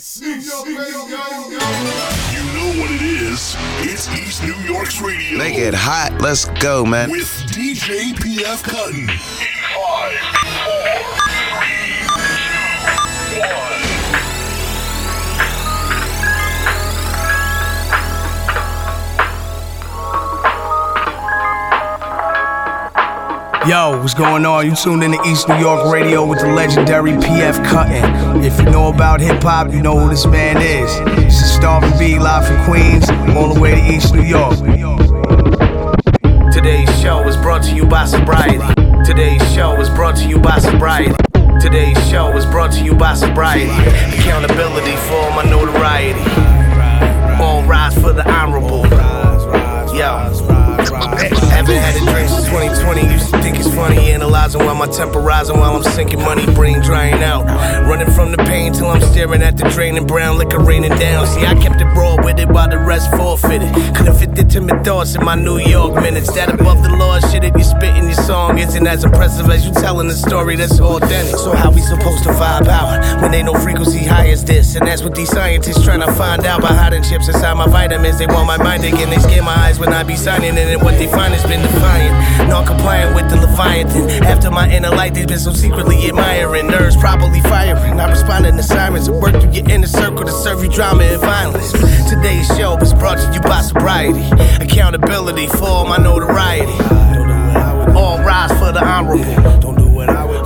East New York Radio. You know what it is. It's East New York's radio. Make it hot. Let's go, man. With DJ PF Cuttin. In five, four, three, two, one. Yo, what's going on? You tuned in to East New York Radio with the legendary PF Cuttin. If you know about hip hop, you know who this man is. This is Starvin B live from Queens, all the way to East New York. Today's show is brought to you by sobriety. Today's show is brought to you by sobriety. Today's show is brought to you by sobriety. Accountability for my notoriety. All rise for the honorable. Yo. Had a drink since 2020. Used to think it's funny analyzing while my temper rising while I'm sinking money, brain drying out. Running from the pain till I'm staring at the draining brown liquor raining down. See, I kept it raw with it while the rest forfeited. Couldn't fit the timid thoughts in my New York minutes. That above the law shit if you spitting your song isn't as impressive as you telling the story that's authentic. So how we supposed to vibe out when ain't no frequency high as this? And that's what these scientists trying to find out by hiding chips inside my vitamins. They want my mind again. They scare my eyes when I be signing and what they find has been defiant, non-compliant with the Leviathan. After my inner light, they've been so secretly admiring. Nerves properly firing, not responding to sirens. I work through your inner circle to serve you drama and violence. Today's show is brought to you by sobriety, accountability for my notoriety. All rise for the honorable.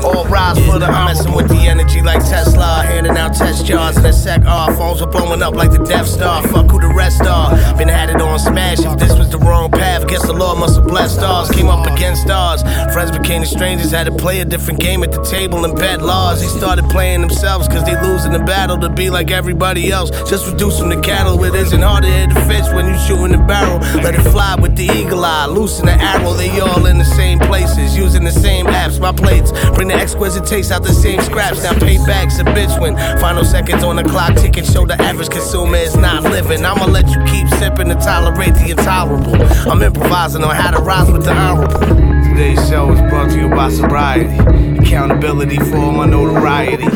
All rise for the I'm messing with the energy like Tesla, handing out test jars in a sec. Our phones were blowing up like the Death Star. Fuck who the rest are. Been had it on smash. If this was the wrong path, guess the Lord must have blessed stars. Came up against stars. Friends became the strangers. Had to play a different game at the table and bet laws. They started playing themselves cause they losing the battle to be like everybody else. Just reduce them to cattle. It isn't hard to hit the fish when you shooting the barrel. Let it fly with the eagle eye. Loosen the arrow. They all in the same places. Using the same apps. My plates bring the exquisite taste out the same scraps. Now payback's a bitch when final seconds on the clock ticking show the average consumer is not living. I'ma let you keep sipping to tolerate the intolerable. I'm improvising on how to rise with the honorable. Today's show is brought to you by sobriety, accountability for my notoriety.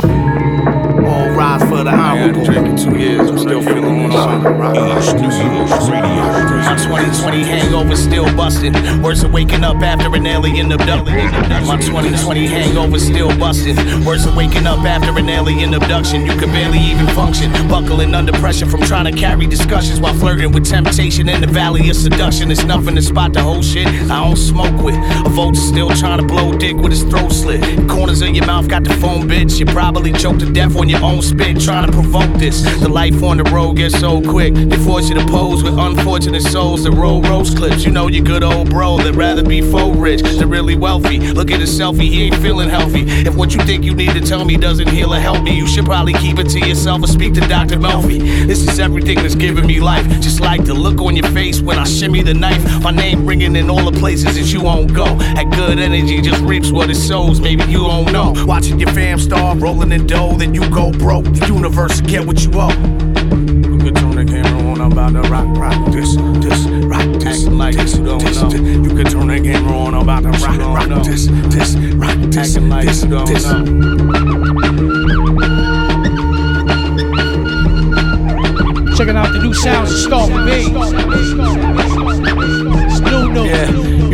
All rise for the honorable. drinking two years, I'm still feeling on East New York's radio. My 2020 hangover still busting. Worse than waking up after an alien abduction. My 2020 hangover still busting. Worse than waking up after an alien abduction. You could barely even function. Buckling under pressure from trying to carry discussions while flirting with temptation in the valley of seduction. It's nothing to spot the whole shit I don't smoke with. A vulture still trying to blow dick with his throat slit. Corners of your mouth got the foam bitch. You probably choked to death on your own spit trying to provoke this. The life on the road gets so quick. They force you to pose with unfortunate souls that roll rose clips. You know your good old bro that rather be faux rich than really wealthy. Look at his selfie, he ain't feeling healthy. If what you think you need to tell me doesn't heal or help me, you should probably keep it to yourself or speak to Dr. Melfi. This is everything that's giving me life. Just like the look on your face when I shimmy the knife. My name ringing in all the places that you won't go. That good energy just reaps what it sows. Maybe you don't know. Watching your fam starve, rolling in dough, then you go broke. The universe will get what you owe. You could turn the camera on, I'm about to rock, rock this, this, rock this, Acting like this, you don't this, know. This. You could turn the camera on, I'm about to rock, rock know. this, this, rock this, Acting like this, you don't this. Know. Checking out the new sounds of Star with me.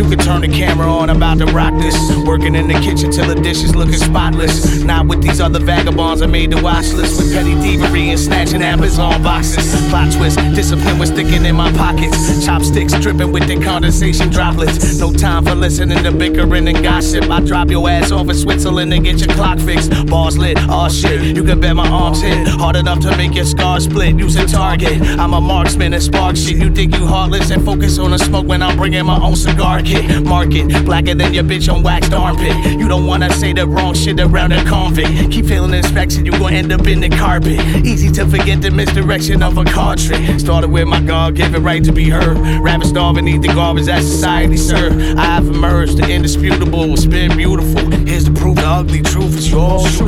You can turn the camera on, I'm about to rock this. Working in the kitchen till the dishes looking spotless. Not with these other vagabonds I made the watch list with petty thievery and snatching Amazon boxes. Plot twist, discipline was sticking in my pockets. Chopsticks dripping with the condensation droplets. No time for listening to bickering and gossip. I drop your ass off in Switzerland and get your clock fixed. Bars lit, oh shit, you can bet my arms hit. Hard enough to make your scars split. Use a target. I'm a marksman and spark shit. You think you heartless and focus on the smoke when I'm bringing my own cigar kit. Market blacker than your bitch on waxed armpit. You don't wanna say the wrong shit around a convict. Keep failing the inspection, you gon' end up in the carpet. Easy to forget the misdirection of a car trick. Started with my God given right to be heard. Rapping starving, eat the garbage that society serve. I have emerged, the indisputable. It's been beautiful. Here's the proof, the ugly truth is yours.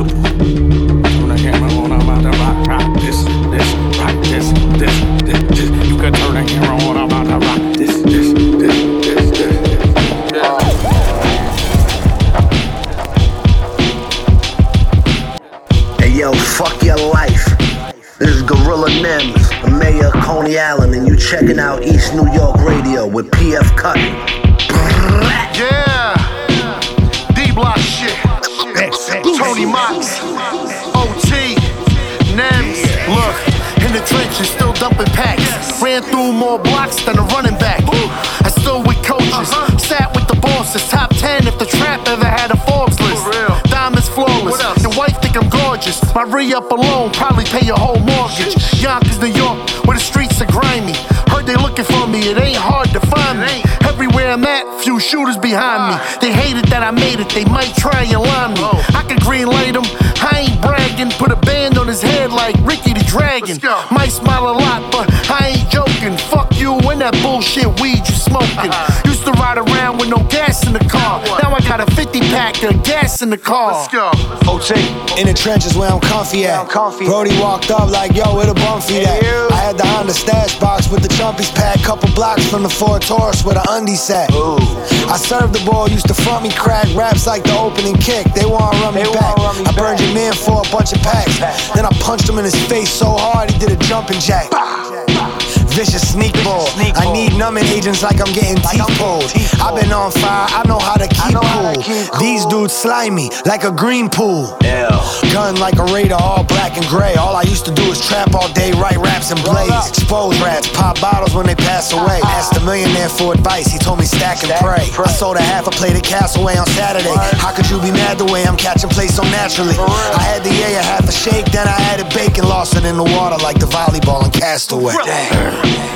Rock, this, this, rock this, this, this, this. You can turn the camera on, I'm to rock fuck your life. This is Gorilla Nems, the mayor of Coney Island, and you checking out East New York Radio with PF Cuttin. Yeah, D Block shit. Tony Mox, OT, Nems. Look, in the trenches, still dumping packs. Ran through more blocks than a running back. I still gorgeous. My re up alone probably pay your whole mortgage. Yonkers, New York, where the streets are grimy. Heard they looking for me, it ain't hard to find me. Everywhere I'm at, few shooters behind me. They hated that I made it, they might try and line me. I can green light them, I ain't bragging. Put a band on his head like Ricky the Dragon. Might smile a lot, but I ain't joking. Fuck you and that bullshit weed you smoking. Uh-huh. Used to ride around with no gas in the car. Now I got a 50 pack of gas in the car. Let's go. OT. In the trenches where I'm comfy at. Brody walked up like, yo, where the bum feet at? I had the Honda stash box with the chumpies pack. Couple blocks from the Ford Taurus where the undies sat. I served the ball, used to front me crack raps like the opening kick. They wanna run me back. I burned your man for a bunch of packs. Then I punched him in his face so hard he did a jumping jack. Vicious sneak ball. I need numbing agents like I'm getting teeth pulled. I've been on fire, I know how to keep cool. These dudes slimy like a green pool. Gun like a raider, all black and gray. All I used to do is trap all day, write raps and blades. Expose rats, pop bottles when they pass away. Asked the millionaire for advice, he told me stack and pray. I sold a half a plate of Castaway on Saturday. How could you be mad the way I'm catching play so naturally? I had the air, half a shake, then I added bacon, lost it in the water like the volleyball in Castaway.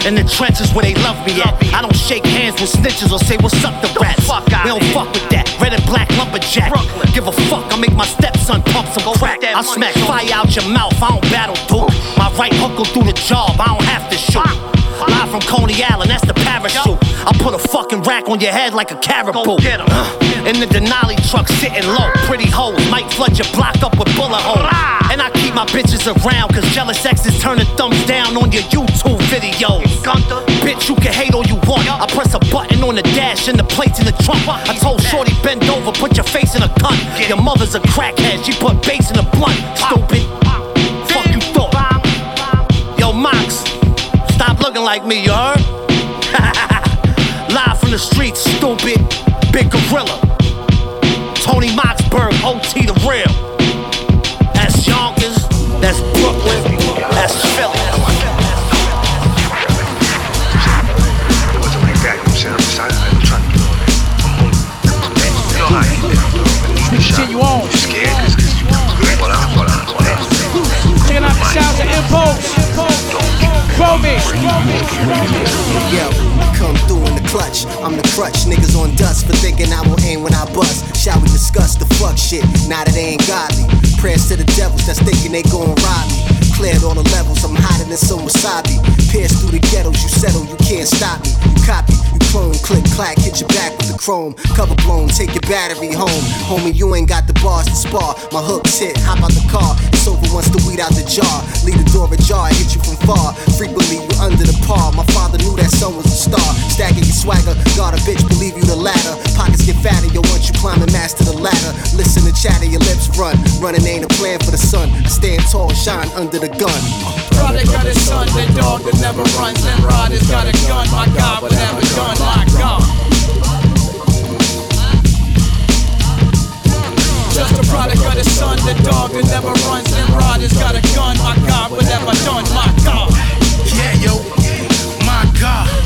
In the trenches where they love me at. I don't shake hands with snitches or say what's up to rats. We don't fuck with that. Red and black lumberjack. Give a fuck, I make my stepson pump some Go crack. I smack fire out your mouth, I don't battle dude. My right hook go through the job, I don't have to shoot. Live from Coney Island, that's the parachute. I put a fucking rack on your head like a caribou. In the Denali truck, sitting low. Pretty hoes might flood your block up with bullet holes. And I keep my bitches around, cause jealous exes turning thumbs down on your YouTube videos. Bitch, you can hate all you want. I press a button on the dash and the plates in the trunk. I told Shorty, bend over, put your face in a gun. Your mother's a crackhead, she put bass in a blunt. Stupid. Fuck you thought. Yo, Mox, looking like me, you heard? Live from the streets, stupid. Big gorilla. Tony Moxberg, OT the real. Kobe. Yo, come through in the clutch. I'm the crutch. Niggas on dust for thinking I will aim when I bust. Shall we discuss the fuck shit? Now that they ain't godly. Prayers to the devils that's thinking they gon' rob me. Cleared all the levels, I'm hotter than some wasabi. Pierce through the ghettos, you settle, you can't stop me. You copy, clone, click, clack, hit your back with the chrome. Cover blown, take your battery home. Homie, you ain't got the bars to spar. My hook's hit, hop out the car. It's over once the weed out the jar. Leave the door ajar, hit you from far. Frequently, you under the par. My father knew that son was a star. Stacking your swagger, got a bitch, believe you the latter. Pockets get fatter, yo, once you climb master the ladder. Listen to chatter, your lips run. Running ain't a plan for the sun. I stand tall, shine under the gun. Brother got a son, the dog that never runs. And Roddy's got a gun, my God, never done, Just a product of the the dog that never runs. Got a gun, my God, but never done, my God. Yeah, yo, my God.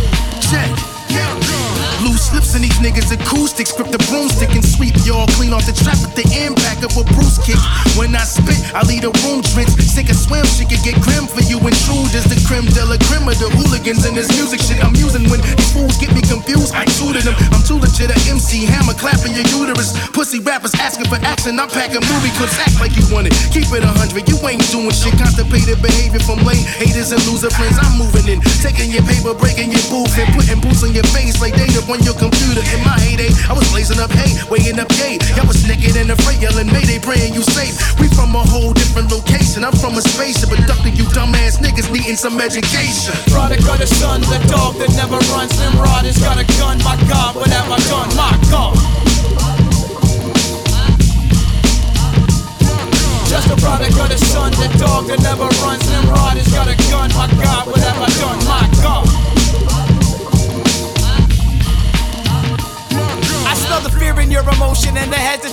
Loose lips and these niggas acoustics. Grip the broomstick and sweep y'all clean off the trap with the impact of a Bruce kick. When I spit, I lead a room drenched. Sink or swim, shit can get grim for you. Intruders, the creme de la creme of the hooligans in this music shit. I'm using when these fools get me confused. I tutored them. I'm too legit a MC, hammer clapping your uterus. Pussy rappers asking for action. I'm packing movie clips, act like you want it. Keep it a hundred, you ain't doing shit. Constipated behavior from lame haters and loser friends. I'm moving in, taking your paper, breaking your booth, and putting boots on your face like data on your computer. In my heyday, I was blazing up hate, weighing up gay. Y'all was naked and afraid, yelling, Mayday, praying you safe. We from a whole different location. I'm from a spaceship, abducting you dumbass niggas needing some education. Product of the sun, the dog that never runs. Nimrod has got a gun, my God, what have I? My God. Just a product of the sun, the dog that never runs. Nimrod has got a gun, my God, what have I? My God.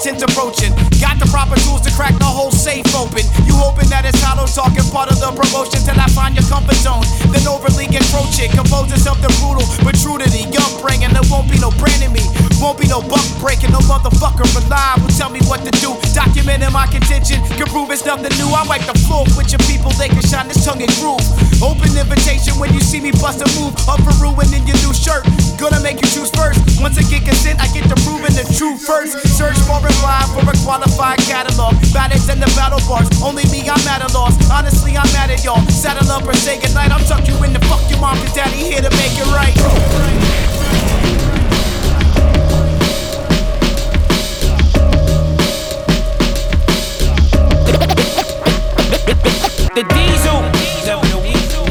Skeletons approaching. Got the proper tools to crack the whole safe open. You hoping that it's hollow talking part of the promotion till I find your comfort zone. Then overly encroach it. Compose yourself the brutal, but true to the young upbringing. There won't be no branding me. Won't be no buck breaking, no motherfucker alive who tell me what to do. Documenting my contention, can prove it's nothing new. I wipe the floor with your people, they can shine this tongue and groove. Open invitation when you see me bust a move. Up for ruining your new shirt. Gonna make you choose first. Once I get consent, I get to proving the truth first. Search for a line for a qualified catalog. Baddest in the battle bars. Only me, I'm at a loss. Honestly, I'm mad at y'all. Saddle up or say goodnight. I'm tuck you in the fuck your mom, cause daddy here to make it right. The diesel. The diesel.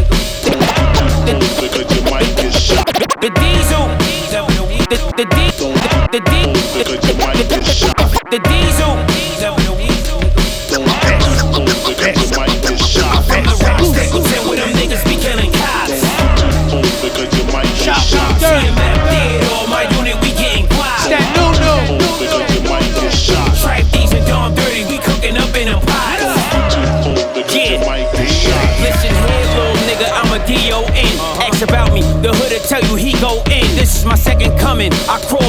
The the The diesel. The diesel. From the rock Stapleton where them niggas be killing cops. Shout out CMF dead, all my unit we getting quiet. That new new. Trife Diesel and Dom Dirtee, we cooking up in them pots. Yeah. Listen here, little nigga, I'm a D-O-N. Ask about me, the hood'll tell you he go in. This is my second coming. I crawled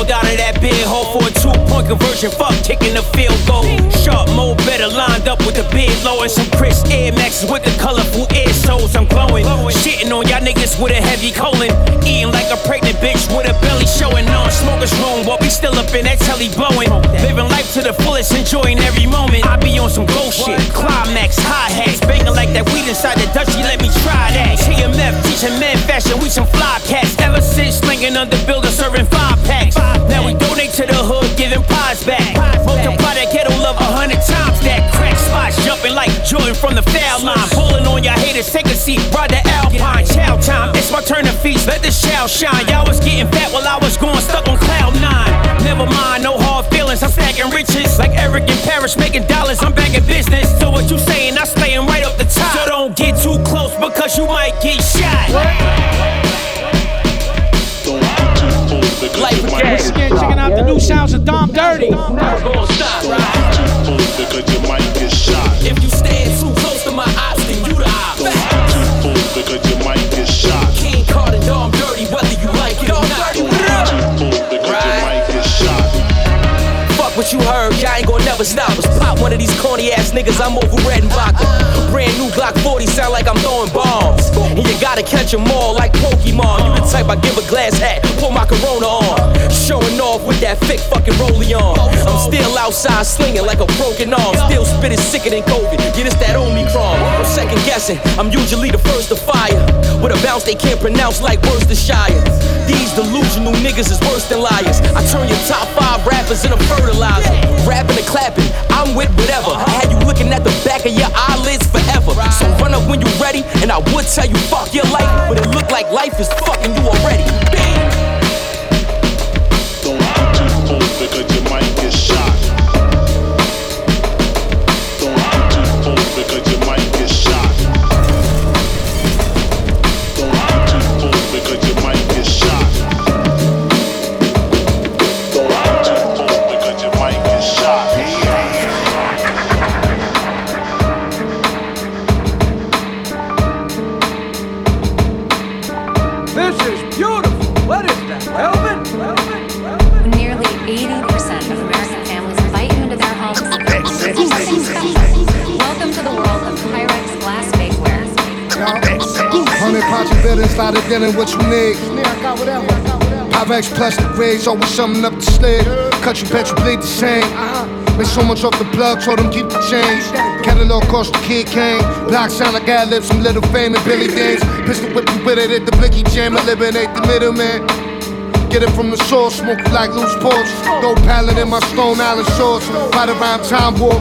conversion. Fuck kicking the field goal. Sharp, mo better lined up with the big low and some crisp Air Maxes with the colorful air soles. I'm glowing. Shitting on y'all niggas with a heavy colon. Eating like a pregnant bitch with a belly showing on. Smokers room, but we still up in that telly blowing. Living life to the fullest, enjoying every moment. I be on some ghost shit. Climax, high hats, banging like that weed inside the Dutchie. Let me try that. TMF teaching men fashion, we some fly cats. Ever since slinging under builder, serving five packs. Now we to the hood, giving pies back. Multiply that ghetto love a hundred times. That crack spots jumping like Jordan from the foul line. Pulling on y'all haters, take a seat, ride the Alpine. Chow time, it's my turn to feast. Let the shell shine. Y'all was getting fat while I was going stuck on cloud nine. Never mind, no hard feelings. I'm stacking riches like Eric and Paris, making dollars. I'm back in business. So what you saying? I slaying right up the top. So don't get too close because you might get shot. Life again. Once again, checking out the new sounds of Dom Dirtee. Gonna stop, right? If you stand too close to my ops, then you the op. King Card and Dom Dirtee, heard, y'all ain't gonna never stop us. Pop one of these corny ass niggas, I'm over red and vodka. Brand new Glock 40 sound like I'm throwing bombs. And you gotta catch 'em all like Pokemon. You the type I give a glass hat, pull my Corona on. Showing off with that thick fucking rollie on. I'm still outside slinging like a broken arm. Still spitting sicker than COVID. Yeah, it's that Omicron. I'm second guessing, I'm usually the first to fire. With a bounce they can't pronounce like Worcestershire. These delusional niggas is worse than liars. I turn your top five rappers into fertilizer. Rapping and clapping, I'm with whatever. I had you looking at the back of your eyelids forever. So run up when you're ready, and I would tell you fuck your life, but it look like life is fucking you already. Bang! This Pounds of dinner, what you need? Pyrex plastic rays, always something up the sled. Cut you, bet you bleed the same. Make so much off the plug, told them keep the change. Catalog cost the kid came. Block sound like I live some little fame and Billy Dames. Pistol whip you with it at the blicky jam, eliminate the middleman. Get it from the source, smoke like loose porch. Go pallet in my Stone Island shorts. Right around time warp.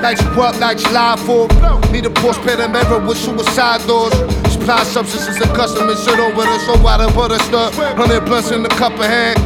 Light you up like July 4th. Need a Porsche pit and mirror with suicide doors. Supply substances and custom and shit over the so why the butter stuff. 100 plus in the cup of hand.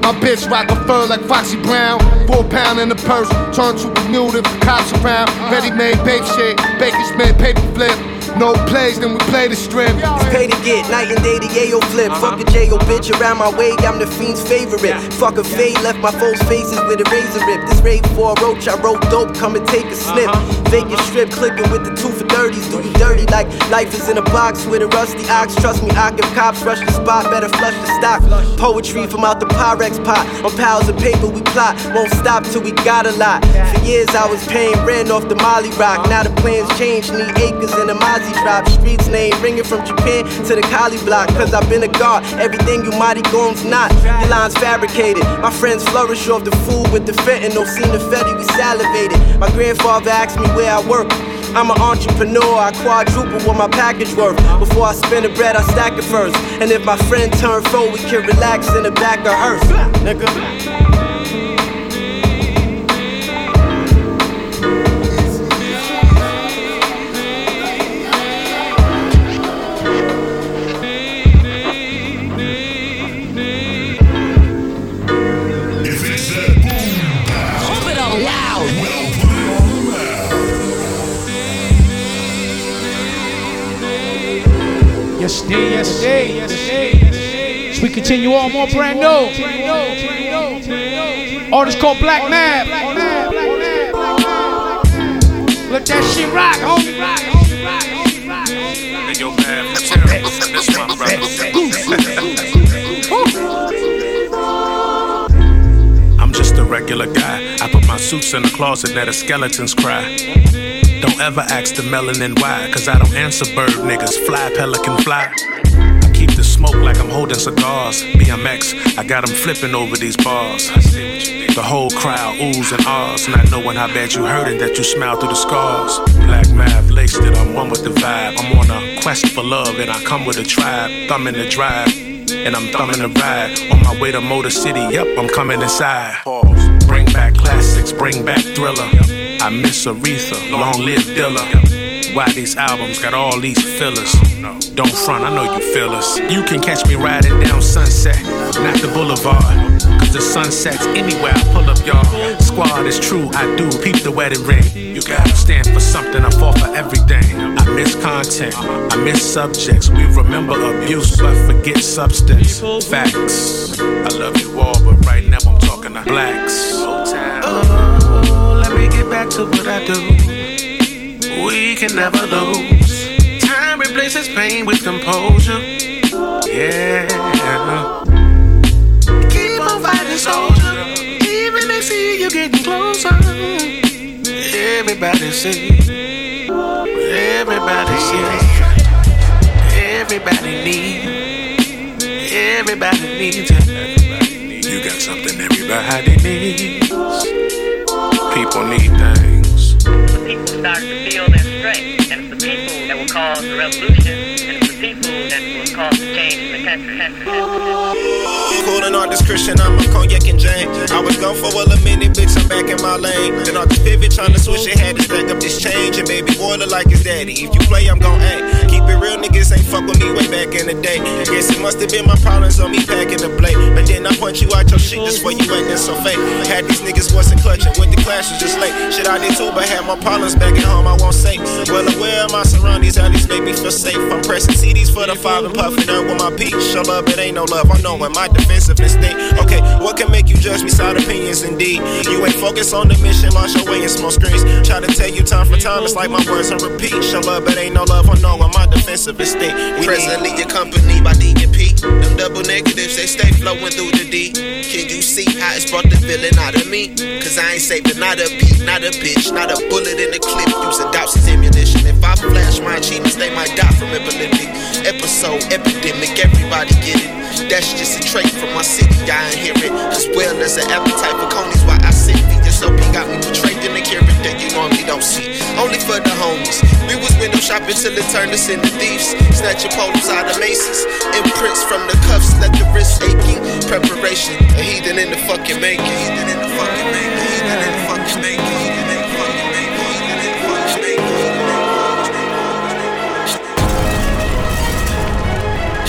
My bitch rock a fur like Foxy Brown. Four pound in the purse, turn to a mule if the cops around. Ready made babe shit, Baker's made paper flip. No plays, then we play the strip. It's pay to get, night and day the yayo flip. Uh-huh. Fuck a J.O. bitch around my way, I'm the fiend's favorite. Fuck a fade, left my folks' faces with a razor rip. This raid for a roach, I wrote dope, come and take a snip. Uh-huh. Vacant strip, clicking with the two for 30s. Do you dirty like life is in a box with a rusty ox. Trust me, I give cops rush the spot, better flush the stock. Poetry from out the Pyrex pot. On piles of paper we plot, won't stop till we got a lot. For years I was paying rent off the Molly Rock. Uh-huh. Now the plans change, need acres in a Mozzie drop. Streets name ringing from Japan to the Kali block. Cause I've been a guard, everything you mighty goons not. Your lines fabricated. My friends flourish off the food with the fentanyl. Seen the Fetty, we salivated. My grandfather asked me where I work. I'm an entrepreneur, I quadruple what my package worth. Before I spend the bread, I stack it first. And if my friend turn foe, we can relax in the back of hearse. Nigga. Day, yes, day, we continue on, more brand new. Artist called Blacmav. Let that shit rock, homie. I'm just a regular guy. I put my suits in the closet, let the skeletons cry. Don't ever ask the melanin why, cause I don't answer bird niggas. Fly, pelican, fly. I keep the smoke like I'm holding cigars. BMX, I got them flipping over these bars. The whole crowd oohs and ahs, not knowing how bad you hurting that you smile through the scars. Blacmav laced it, I'm one with the vibe. I'm on a quest for love and I come with a tribe. Thumb in the drive, and I'm thumbing the ride. On my way to Motor City, yep, I'm coming inside. Pause. Bring back classics, bring back thriller. I miss Aretha, long live Dilla. Why these albums got all these fillers? Don't front, I know you feel us. You can catch me riding down Sunset, not the boulevard. Cause the sun sets anywhere I pull up, y'all. Squad is true, I do. Peep the wedding ring. You gotta stand for something, I fall for everything. I miss content, I miss subjects. We remember abuse, but forget substance. Facts. I love you all, but right now I'm talking to blacks. Back to what I do. We can never lose. Time replaces pain with composure. Yeah. Keep on fighting, soldier. Even they see you getting closer. Everybody see. Everybody see. Everybody need. Everybody needs. You got something everybody needs. People need things. The people start to feel their strength. And it's the people that will cause the revolution. And it's the people that will cause the change in the country. Cool and all this Christian, I'm a cognac and Jane. I was gone for well a minute, bitch, I'm back in my lane. Then all this pivot trying to switch it, had to stack up this change. And baby boy look like his daddy. If you play, I'm gon' act. Keep it real, niggas ain't fuck with me way back in the day. Guess it must have been my problems on me packing the blade. But then I point you out your shit just for you acting so fake. Had these niggas wasn't clutching, went was just late. Shit, I did too, but had my problems back at home, I won't say. Well aware of my surroundings, at least make me feel safe. I'm pressing CDs for the five and puffing up with my peach. Show love, it ain't no love. I know knowing my defensive instinct. Okay, what can make you judge me? Side opinions, indeed. You ain't focused on the mission, lost your way in small screens. Try to tell you time for time, it's like my words on repeat. Show love, it ain't no love. I know when my defensive instinct. We Presently, your company by DNP. Them double negatives, they stay flowing through the D. Can you see how it's brought the feeling out of me? Cause I ain't saving not a beat, not a bitch, not a bullet in the clip. Using doubts as ammunition. If I flash my achievements, they might die from epileptic. Episode, epidemic, everybody get it. That's just a trait from my city, I inherit. As well as an appetite for conies. VSOP got me portrayed in a character you normally don't see. Only for the homies. We was window shopping till it turned us into thieves. Snatching polos out of Macy's. Imprints from the cuffs, let the wrist aching. Preparation, a heathen in the fucking making. Heathen in the fucking making. Heathen in the fucking making. Heathen in the fucking making. Heathen in the fucking making.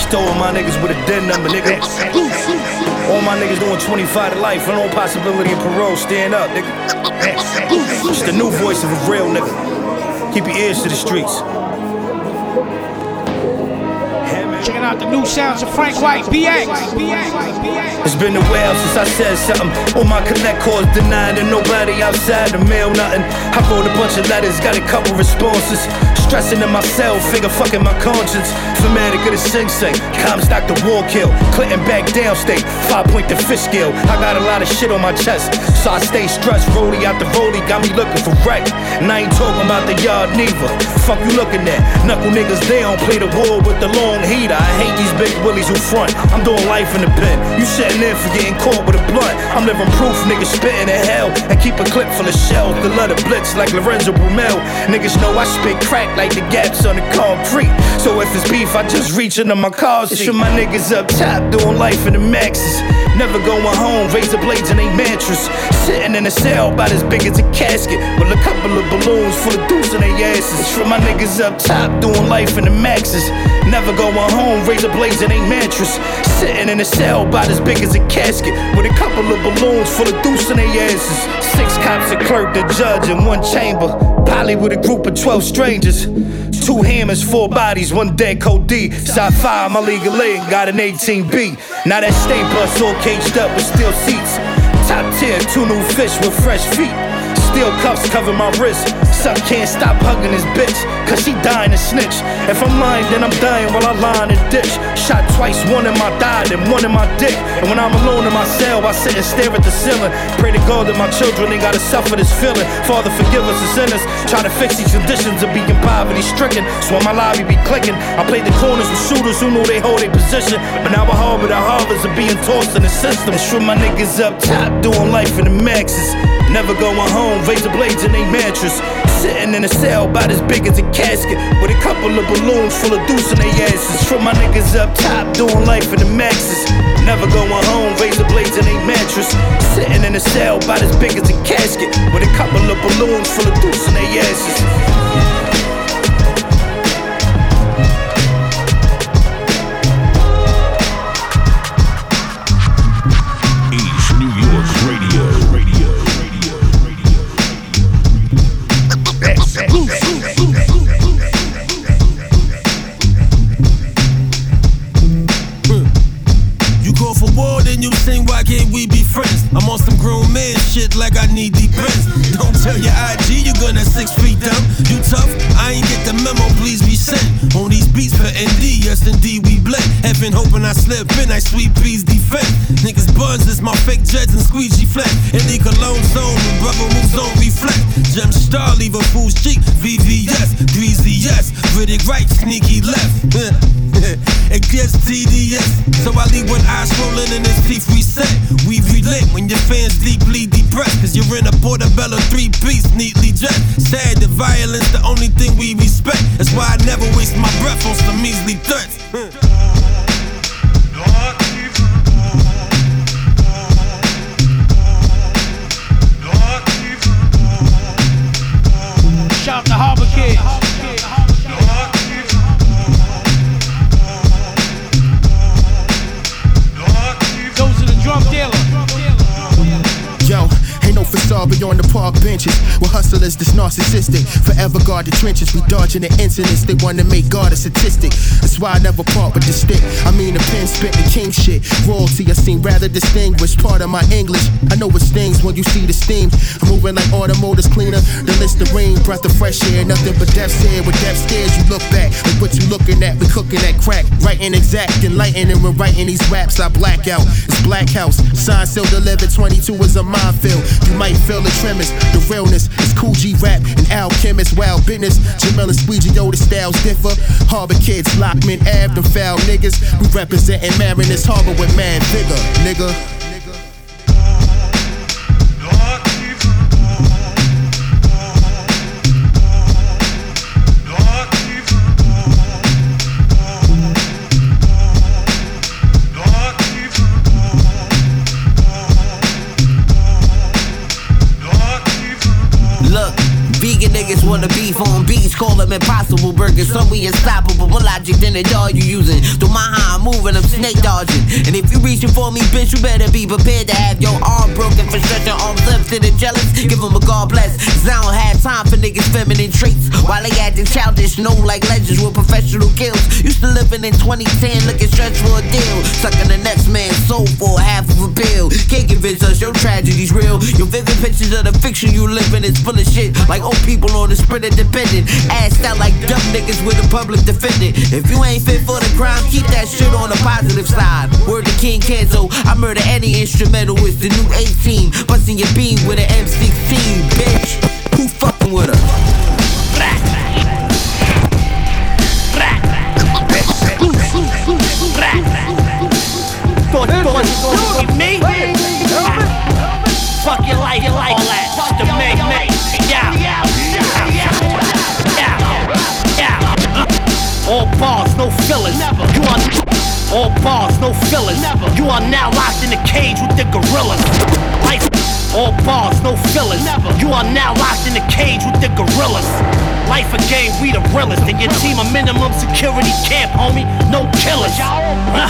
Stole my niggas with a dead number, nigga. All my niggas doing 25 to life, no possibility of parole. Stand up, nigga. It's the new voice of a real nigga. Keep your ears to the streets. Checking out the new sounds of Frank White, BX. It's been a while since I said something. All my connect calls denied, and nobody outside the mail nothing. I wrote a bunch of letters, got a couple responses. Stressing in myself, figure fucking my conscience. Fanatic of the Sing Sing, Comstock the Wallkill. Clinton back downstate, five point the Fishkill. I got a lot of shit on my chest, so I stay stressed. Rollie out the rollie, got me looking for wreck. And I ain't talking about the yard neither. Fuck you looking at? Knuckle niggas, they don't play the war with the long heater. I hate these big willies who front. I'm doing life in the pen. You sitting in for getting caught with a blunt. I'm living proof, niggas spitting in hell. And keep a clip full of shells. The letter blitz like Lorenzo Brumel. Niggas know I spit crack like the gaps on the concrete. So if it's beef, I just reach into my car seat. my niggas up top, doing life in the maxes. Never going home, razor blades in a mattress. Sitting in a cell about as big as a casket. With a couple of balloons full of deuce in their asses. For my niggas up top, doing life in the maxes. Never going home, razor blades in a mattress. Sitting in a cell about as big as a casket. With a couple of balloons full of deuce in their asses. Six cops, a clerk, the judge in one chamber. Poly with a group of 12 strangers. Two hammers, four bodies, one dead code D. Side five, my legal leg got an 18B. Now that state bus all caged up with steel seats. Top tier, two new fish with fresh feet. Steel cuffs cover my wrist. Some can't stop hugging his bitch, cause she dying to snitch. If I'm lying, then I'm dying while I lie in the ditch. Shot twice, one in my thigh, and one in my dick. And when I'm alone in my cell, I sit and stare at the ceiling. Pray to God that my children ain't gotta suffer this feeling. Father, forgive us the sinners. Try to fix these conditions of being poverty stricken. So my lobby be clicking, I play the corners with shooters who know they hold their position. But now I harbor the harbors of being tossed in the system. From my niggas up top, doing life in the maxes. Never going home, razor blades in a mattress. Sitting in a cell about as big as a casket. With a couple of balloons full of deuce in their asses. From my niggas up top, doing life in the maxes. Never going home, razor blades in a mattress. Sitting in a cell about as big as a casket. With a couple of balloons full of deuce in their asses. Shit like I need depends. Don't tell your IG you're gonna six feet down. You tough? I ain't get the memo, please be sent. On these beats for ND, yes indeed. Heaven hoping I slip in, I sweet peas defend. Niggas buns is my fake jets and squeegee flat. In the cologne zone, when brother moves on reflect. Gem star, leave a fool's cheek. VVS, greasy yes. Riddick right, sneaky left. it gets TDS. So I leave one eye swollen and his teeth reset. We relate when your fans deeply depressed. Cause you're in a portobello three piece, neatly dressed. Sad that violence the only thing we respect. That's why I never waste my breath on some measly threats. out beyond the park benches. We're hustlers that's narcissistic. Forever guard the trenches. We dodging the incidents. They wanna make God a statistic. That's why I never part with the stick. I mean, the pen spit the king shit. Royalty, I seem rather distinguished. Part of my English. I know it stings when you see the steam. I'm moving like automotives cleaner. The Listerine, breath of fresh air. Nothing but death's here. With death stares, you look back. Like what you looking at. We cooking that crack. Writing exact, enlightening when writing these raps. I black out. It's Black House. Sign still delivered. 22 is a minefield. You might feel the tremors. The realness is Kool G Rap and alchemist. Wild business. Jamel and Squeegee, yo, the styles differ. Harbor Kidz, Lockman, Ave, them foul niggas. We representing Mariners Harbor with mad vigor, nigga. Look, impossible burgers. some so we unstoppable. More logic than the dog you using. Through my how I'm moving, I'm snake dodging. And if you reaching for me, bitch, you better be prepared to have your arm broken for stretching arms left to the jealous. Give them a God bless. Cause I don't have time for niggas' feminine traits. While they acting childish, no like legends with professional kills. Used to living in 2010, looking stretch for a deal. Sucking the next man's soul for half of a bill. Can't convince us your tragedy's real. Your vivid pictures of the fiction you live in is full of shit. Like old people on the sprint independent. Assed out like dumb niggas with a public defendant. If you ain't fit for the crime, keep that shit on the positive side. Word to King Kenzo, I murder any instrumental. It's the new 18. Busting your beam with an M16, bitch. Who fucking with her? Thought you thought you me? Fuck your life, your life, bars, no fillers. Never. You are all bars, no fillers. Never. You are now locked in a cage with the gorillas. Life. All bars, no fillers. You are now locked in a cage with the gorillas. Life a game, we the realest. And your team a minimum security camp, homie. No killers. Huh.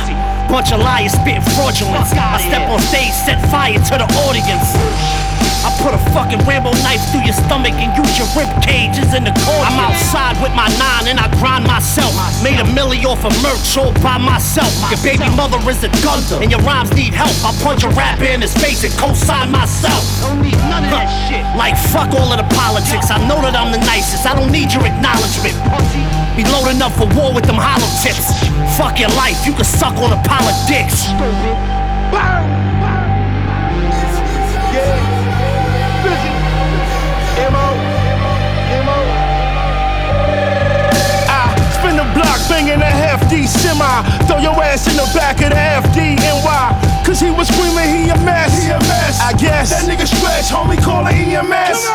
Bunch of liars spitting fraudulence. I step on stage, set fire to the audience. I put a fucking Rambo knife through your stomach and use your rib cages in the corner. I'm outside with my nine and I grind myself. Made a milli off of merch all by myself. Your baby mother is a gunter and your rhymes need help. I punch a rapper in his face and co-sign myself. Don't need none of that shit. Like fuck all of the politics. I know that I'm the nicest. I don't need your acknowledgement. Be loading up for war with them hollow tips. Fuck your life, you can suck on a pile of dicks. Spin the banging a D semi. Throw your ass in the back of the FD and why? Cause he was screaming he a mess. He a mess. I guess. That nigga stretch, homie, call it EMS.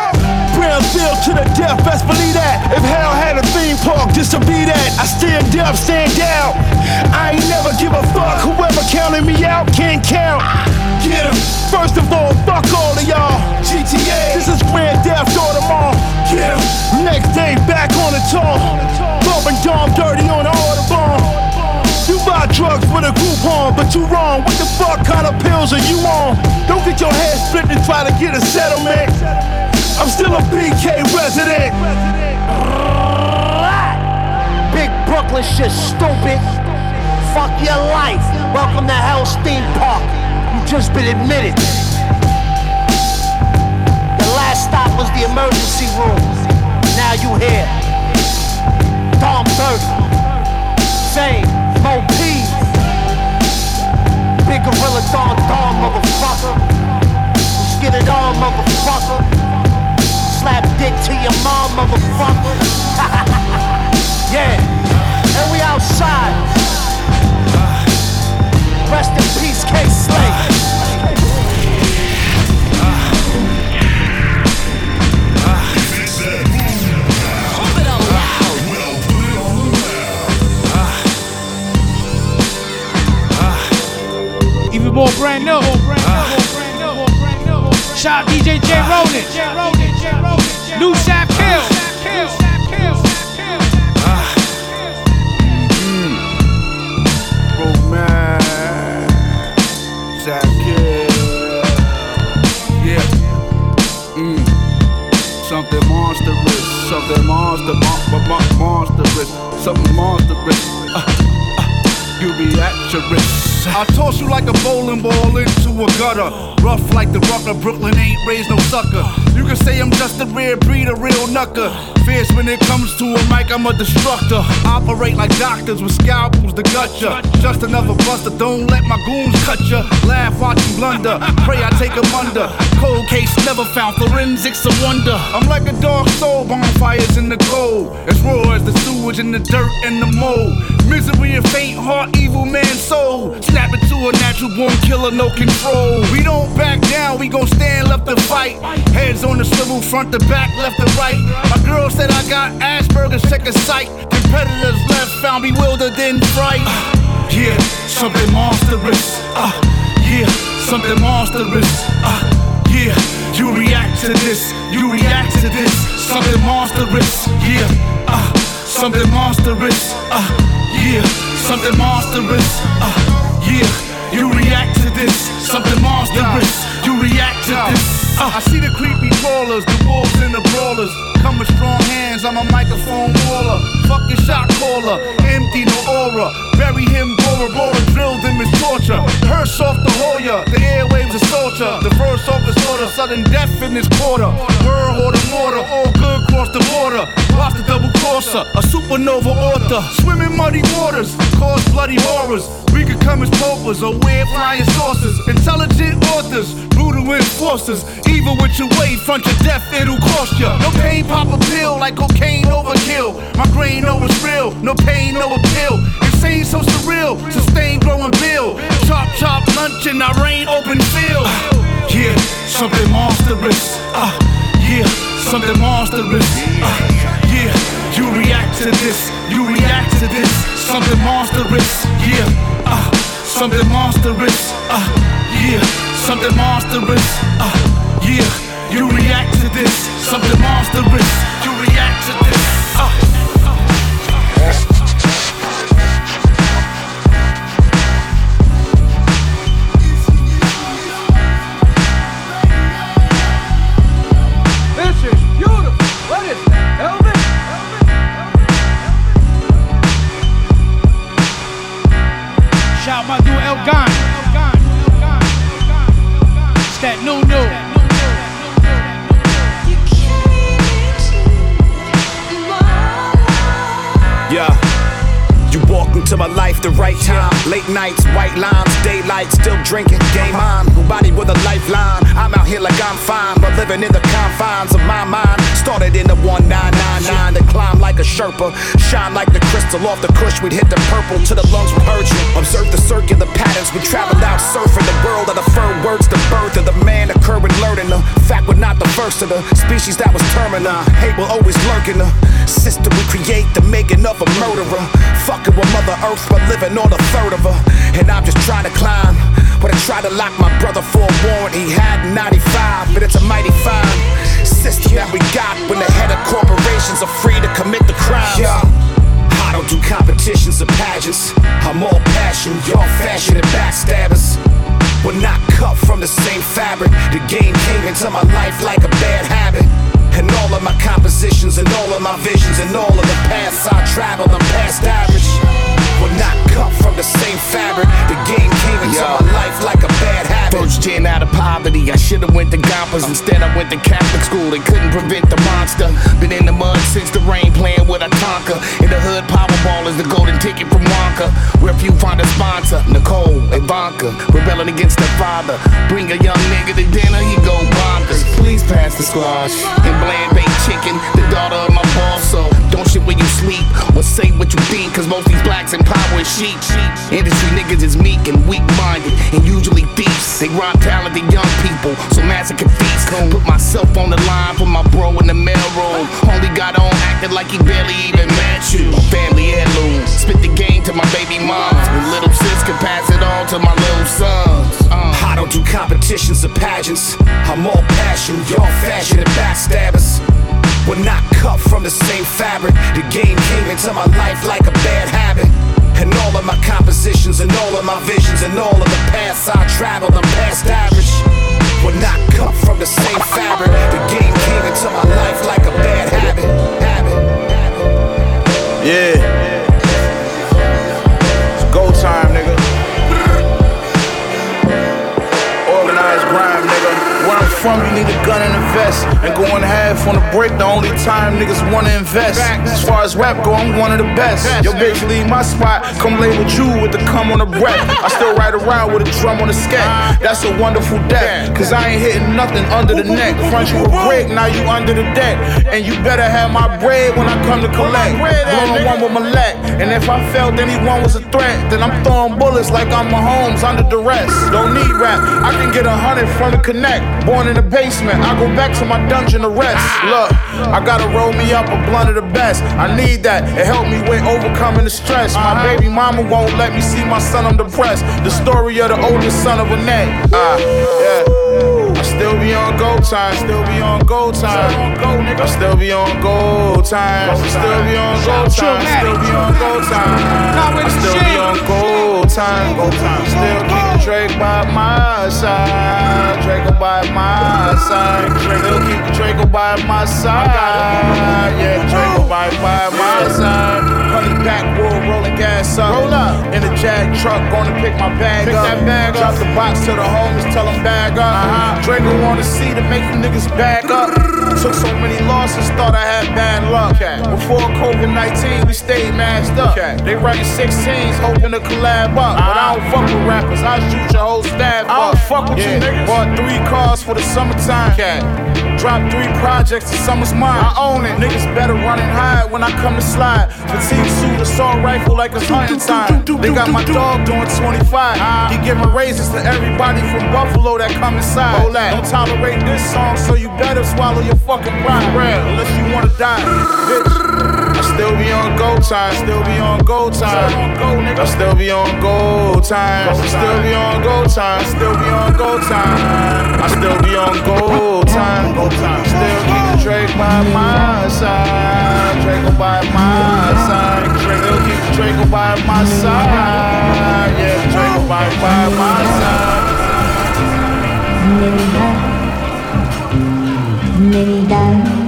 Brownsville to the death, best believe that. If hell had a theme park just to be that, I stand up, stand out. I ain't never give a fuck. Whoever counted me out can't count. Get him. First of all, fuck all of y'all. GTA. This is Grand Theft Auto Mall. Get him. Next day, back on the tour. Bumping Dom Dirtee on the Audubon. Buy drugs with a coupon, but you wrong. What the fuck kind of pills are you on? Don't get your head split and try to get a settlement. I'm still a BK resident. Big Brooklyn shit, stupid. Fuck your life. Welcome to Hell's Theme Park. You just been admitted. The last stop was the emergency room. Now you here. Dirty. Fame. Mo Big Gorilla Don Don, motherfucker. Let's get it on, motherfucker. Slap dick to your mom, motherfucker. yeah. And we outside. Rest in peace, Kay Slay. More brand new. Shout DJ J Ronin. New Sav Killz. Something monstrous, something monster, mon- mon- mon- monstrous, something monstrous. Uh, uh, you I toss you like a bowling ball into a gutter. Rough like the rucker, Brooklyn ain't raised no sucker. You can say I'm just a rare breed, a real knucker. Fierce when it comes to a mic, I'm a destructor. Operate like doctors with scalpels to gut ya. Just another buster, don't let my goons cut ya. Laugh, watch blunder. Pray I take 'em under. Cold case never found, forensics a wonder. I'm like a dark soul, bonfires in the cold. As raw as the sewage in the dirt and the mold. Misery and faint heart, evil man soul. Snap it to a natural born killer, no control. We don't back down, we gon' stand left to fight. Heads on the swivel, front to back, left to right. My girl said I got Asperger's, check a sight. Competitors left, found bewildered in fright. yeah, something monstrous. Uh, yeah, something monstrous. Uh, yeah, you react to this, you react to this. Something monstrous. Yeah, uh, something monstrous. Uh, yeah, something monstrous. Uh, yeah, you react to this, something monstrous. You react to this. Uh. I see the creepy crawlers, the wolves and the brawlers. Come with strong hands, I'm a microphone waller. Fucking shot caller, empty no aura. Bury him, Bora Bora, drilled him is torture. Hearse off the Hoya, the airwaves of torture. The first order, sudden death in this quarter. Word order, water, all good cross the border. Lost the double crosser, a supernova author. Swimming muddy waters, cause bloody horrors. We could come as paupers or weird flying saucers. Intelligent authors, brutal enforcers. Evil with your way, front your death, it'll cost ya. No pain, pop a pill like cocaine overkill. My brain it's real, no pain, no appeal. Insane, so surreal, sustain growing bill. Chop, chop, lunch our rain open field. Yeah, something monstrous. Uh, yeah, something monstrous. Uh, yeah, you react to this. You react to this. Something monstrous. Yeah, uh, something monstrous. Uh, yeah, something monstrous. Uh, yeah, you react to this. Something monstrous. You react to this. Uh. This the right time. Late nights, white lines, daylight, still drinking. Game on, nobody with a lifeline. I'm out here like I'm fine, but living in the confines of my mind. Started in the 1999, to climb like a Sherpa. Shine like the crystal off the cush, we'd hit the purple till the lungs were hurting. Observe the circular patterns, we traveled out surfing the world of the fur words, the birth of the man occurring, learning the fact we're not the first of the species that was terminal. Hate will always lurk in the system we create, the making of a murderer. Fucking with Mother Earth, but living on a third of her. And I'm just trying to climb. But I tried to lock my brother for a warrant he had 95. But it's a mighty fine system that we got when the head of corporations are free to commit the crimes. Yeah. I don't do competitions or pageants. I'm all passion, y'all fashion and backstabbers. We're not cut from the same fabric. The game came into my life like a bad habit. And all of my compositions and all of my visions and all of the paths I traveled, I'm past average. Cut from the same fabric. The game came into my life like a bad habit. First gen out of poverty, I should've went to Gompers. Instead, I went to Catholic school. They couldn't prevent the monster. Been in the mud since the rain, playing with a Tonka. In the hood, Powerball is the golden ticket from Wonka. Where few find a sponsor, Nicole, Ivanka, rebelling against their father. Bring a young nigga to dinner, he go bonkers. Please pass the squash and bland baked chicken. The daughter of my boss, so don't shit when you sleep or say what you think. Cause most these blacks in power is sheep. Industry niggas is meek and weak minded and usually thieves. They rob talented young people, so massacre feast. Put myself on the line for my bro in the mailroom. Only got on acting like he barely even met you. My Family heirloom. Spit the game to my baby moms. And little sis can pass it on to my little sons. Uh. I don't do competitions or pageants. I'm all passion, y'all fashion and backstabbers. We're not cut from the same fabric. The game came into my life like a bad habit. And all of my compositions and all of my visions and all of the paths I traveled, I'm past average. We're not cut from the same fabric. The game came into my life like a bad habit. Habit. Yeah. From, you need a gun and a vest. And going half on the break, the only time niggas wanna invest. As far as rap go, I'm one of the best. Yo, bitch, leave my spot. Come lay with you with the cum on the breath. I still ride around with a drum on the scat. That's a wonderful death. Cause I ain't hitting nothing under the neck. Front you a brick, now you under the deck. And you better have my bread when I come to collect. Blowing one with my leg. And if I felt anyone was a threat, then I'm throwing bullets like I'm Mahomes under duress. Don't need rap. I can get a hundred from the connect. Born in the basement, I go back to my dungeon to rest. Look, I gotta roll me up a blunt of the best. I need that. It helped me with overcoming the stress. My baby mama won't let me see my son. I'm depressed. The story of the oldest son of a name. Ah, yeah. I still be on go time, still be on go time. I still be on go time, still be on go time, still be on go time. Still be on go time, go time. Still keep the Draco by my side, Draco by my side. Still keep the Draco by my side, yeah, Draco by by my side. Honey backwood, rolling gas up. Roll up in the jag truck, gonna pick my bag Pick up. that bag Drop up. the box to the homies, tell them bag up. Uh-huh. Draco on the seat to make them niggas back up. Took so many losses, thought I had bad luck. Before COVID 19, we stayed masked up. They writing 16s, hoping to collab up. But I don't fuck with rappers, I shoot your whole staff I don't fuck with you niggas. Bought three cars for the summertime. Cat. Dropped three projects, the summer's mine. I own it. Niggas better run and hide when I come to slide. Fatigue suit, assault rifle like a hunting time. They got my dog doing 25. Ah. He giving raises to everybody from Buffalo that come inside. Hold that. Don't tolerate this song, so you better swallow your fucking pride. Unless you wanna die. Bitch. Still be on go time, still be on go time. I still be on go time. Still be on go time, still be on go time. I still be on go time. Still keep the Draco by my side, Draco by my side. Still keep the Draco by my side, yeah, Draco by by my side.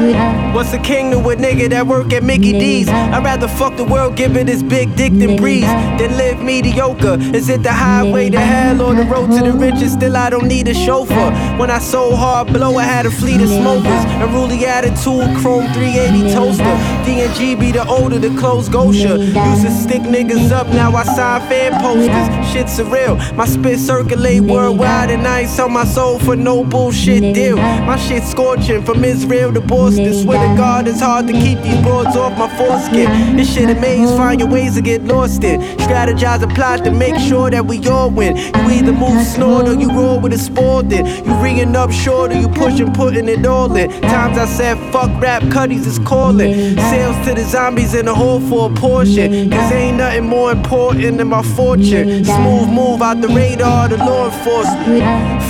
What's a king to a nigga that work at Mickey D's? I'd rather fuck the world, give it his big dick than breeze, than live mediocre. Is it the highway to hell or the road to the riches? Still, I don't need a chauffeur. When I sold hard blow, I had a fleet of smokers. A ruly attitude, chrome 380 toaster. DNG be the older, the clothes Gosha. Used to stick niggas up, now I sign fan posters. Shit surreal. My spit circulate worldwide, and I ain't sell my soul for no bullshit deal. My shit scorching from Israel to Boston. Swear to God, it's hard to keep these broads off my foreskin. This shit amaze, find your ways to get lost in. Strategize a plot to make sure that we all win. You either move snort or you roll with a Spalding. You ringing up short or you pushing, putting it all in. Times I said, fuck rap, Cuddies is calling. Sales to the zombies in the hole for a portion. Cause ain't nothing more important than my fortune. Smooth move out the radar, the law enforcement.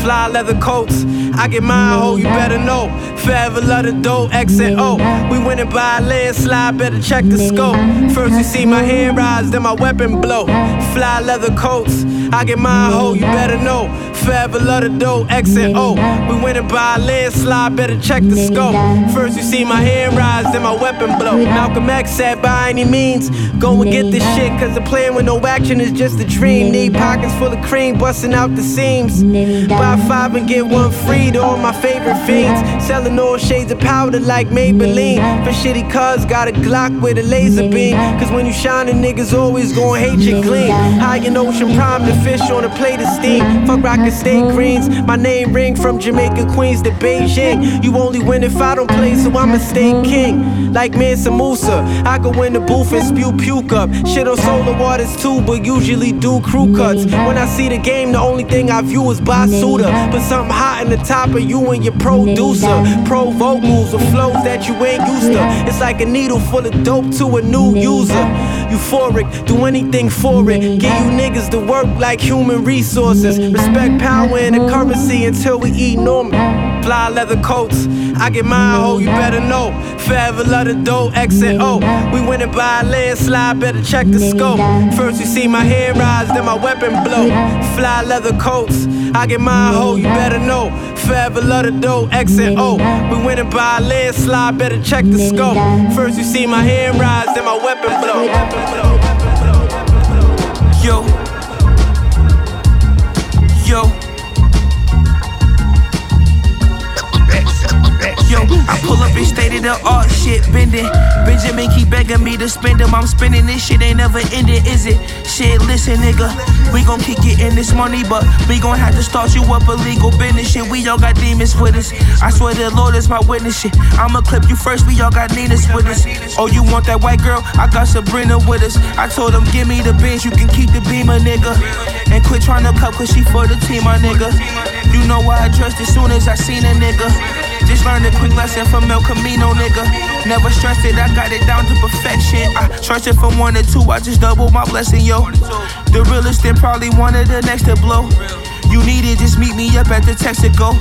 Fly leather coats, I get mine, ho, you better know. Forever love the dough, X and O. We winning by a landslide, better check the scope. First you see my hand rise, then my weapon blow. Fly leather coats, I get my ho, you better know. Forever love the dough, X and O. We winning by a landslide, better check the scope. First you see my hand rise, then my weapon blow. Malcolm X said by any means, go and get this shit, cause the plan with no action is just a dream. Need pockets full of cream, busting out the seams. Buy five and get one free to all my favorite fiends. Selling all shades of powder like Maybelline. For shitty cuz, got a Glock with a laser beam. Cause when you shining, niggas always gon' hate you clean. High in ocean, prime the fish on a plate of steam. Fuck rockin' steak greens. My name ring from Jamaica, Queens to Beijing. You only win if I don't play, so I'ma stay king. Like Mansa Musa, I go in the booth and spew puke up. Shit on solar waters too, but usually do crew cuts. When I see the game, the only thing I view is Basuda. Put something hot in the top of you and your producer. Pro vocals flows that you ain't used to. It's like a needle full of dope to a new user. Euphoric, do anything for it. Give you niggas to work like human resources. Respect power and the currency until we eat normal. Fly leather coats, I get mine, ho, you better know. Forever love the dough, X and O. We winning by a landslide, better check the scope. First you see my hand rise, then my weapon blow. Fly leather coats, I get mine, ho, you better know. Forever love the dough, X and O. We winning by a landslide, better check the scope. First you see my hand rise, then my weapon blow. Yo. Pull up Trapping state of the art shit bending. Benjamin keep begging me to spend them. I'm spending this shit ain't never ending, is it? Shit, listen, nigga. We gon' keep in this money, but we gon' have to start you up a legal business shit. We all got demons with us. I swear the Lord is my witness shit. I'ma clip you first, we all got Nina's with us. Oh, you want that white girl? I got Sabrina with us. I told them, give me the bench, you can keep the beamer, nigga. And quit trying to cup, cause she for the team, my nigga. You know why I dressed as soon as I seen a nigga. Just learned a quick lesson from El Camino, nigga. Never stressed it, I got it down to perfection. I trust it from one to two, I just double my blessing, yo. The realest and probably one of the next to blow. You need it, just meet me up at the Texaco.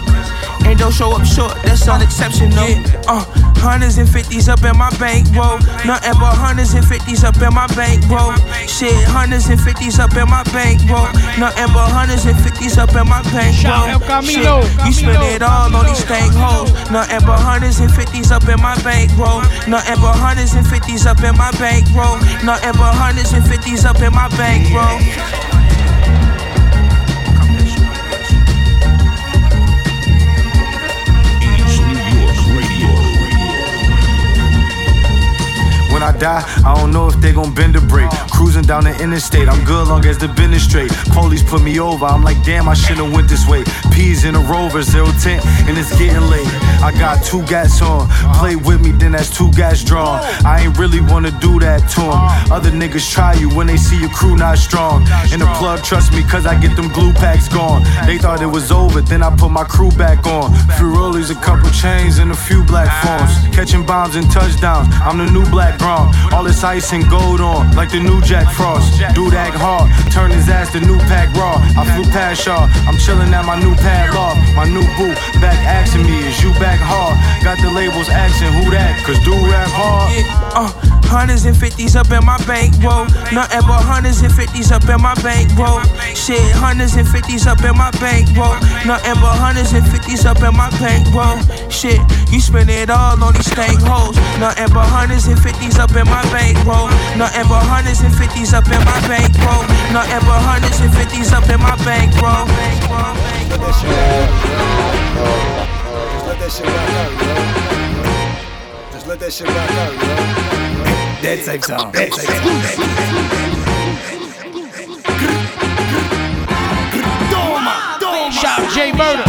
And don't show up short, that's unexceptional. Yeah, Uh, hundreds and fifties up in my bank, bro. Nothing but hundreds and fifties up in my bank, bro. Shit, hundreds and fifties up in my bank, bro. Nothing but hundreds and fifties up in my bank, bro. Shit, you spend it all on these stank hoes. Nothing but hundreds and fifties up in my bank, bro. Nothing but hundreds and fifties up in my bank, bro. Nothing but hundreds and fifties up in my bank, bro. When I die, I don't know if they gon' bend a break. Cruising down the interstate, I'm good long as the business straight. Police put me over, I'm like, damn, I shouldn't went this way. P's in a rover, zero tent, and it's getting late. I got two gats on, play with me, then that's two gats drawn. I ain't really wanna do that to 'em. Other niggas try you when they see your crew not strong. And the plug trust me, cause I get them glue packs gone. They thought it was over, then I put my crew back on. Few rollies, a couple chains, and a few black phones. Catching bombs and touchdowns, I'm the new black All this ice and gold on, like the new Jack Frost. Dude act hard, turn his ass to new pack raw. I flew past y'all, I'm chilling at my new pad loft. My new boo back asking me, is you back hard? Got the labels asking who that, cause do rap hard. Yeah, uh, hundreds and fifties up in my bank, bro. Nothing but hundreds and fifties up in my bank, bro. Shit, hundreds and fifties up in my bank, bro. Nothing but hundreds and fifties up in my bank, bro. Shit, you spend it all on these stank hoes. Nothing but hundreds and fifties up in my bank, bro. Nothing but hundreds and fifties up in my bank, bro. Nothing but hundreds and fifties up in my bank, bro. Just let that shit rock out, yo. Just let that shit rock out, yo. That takes time. That takes time. Shout J Murda.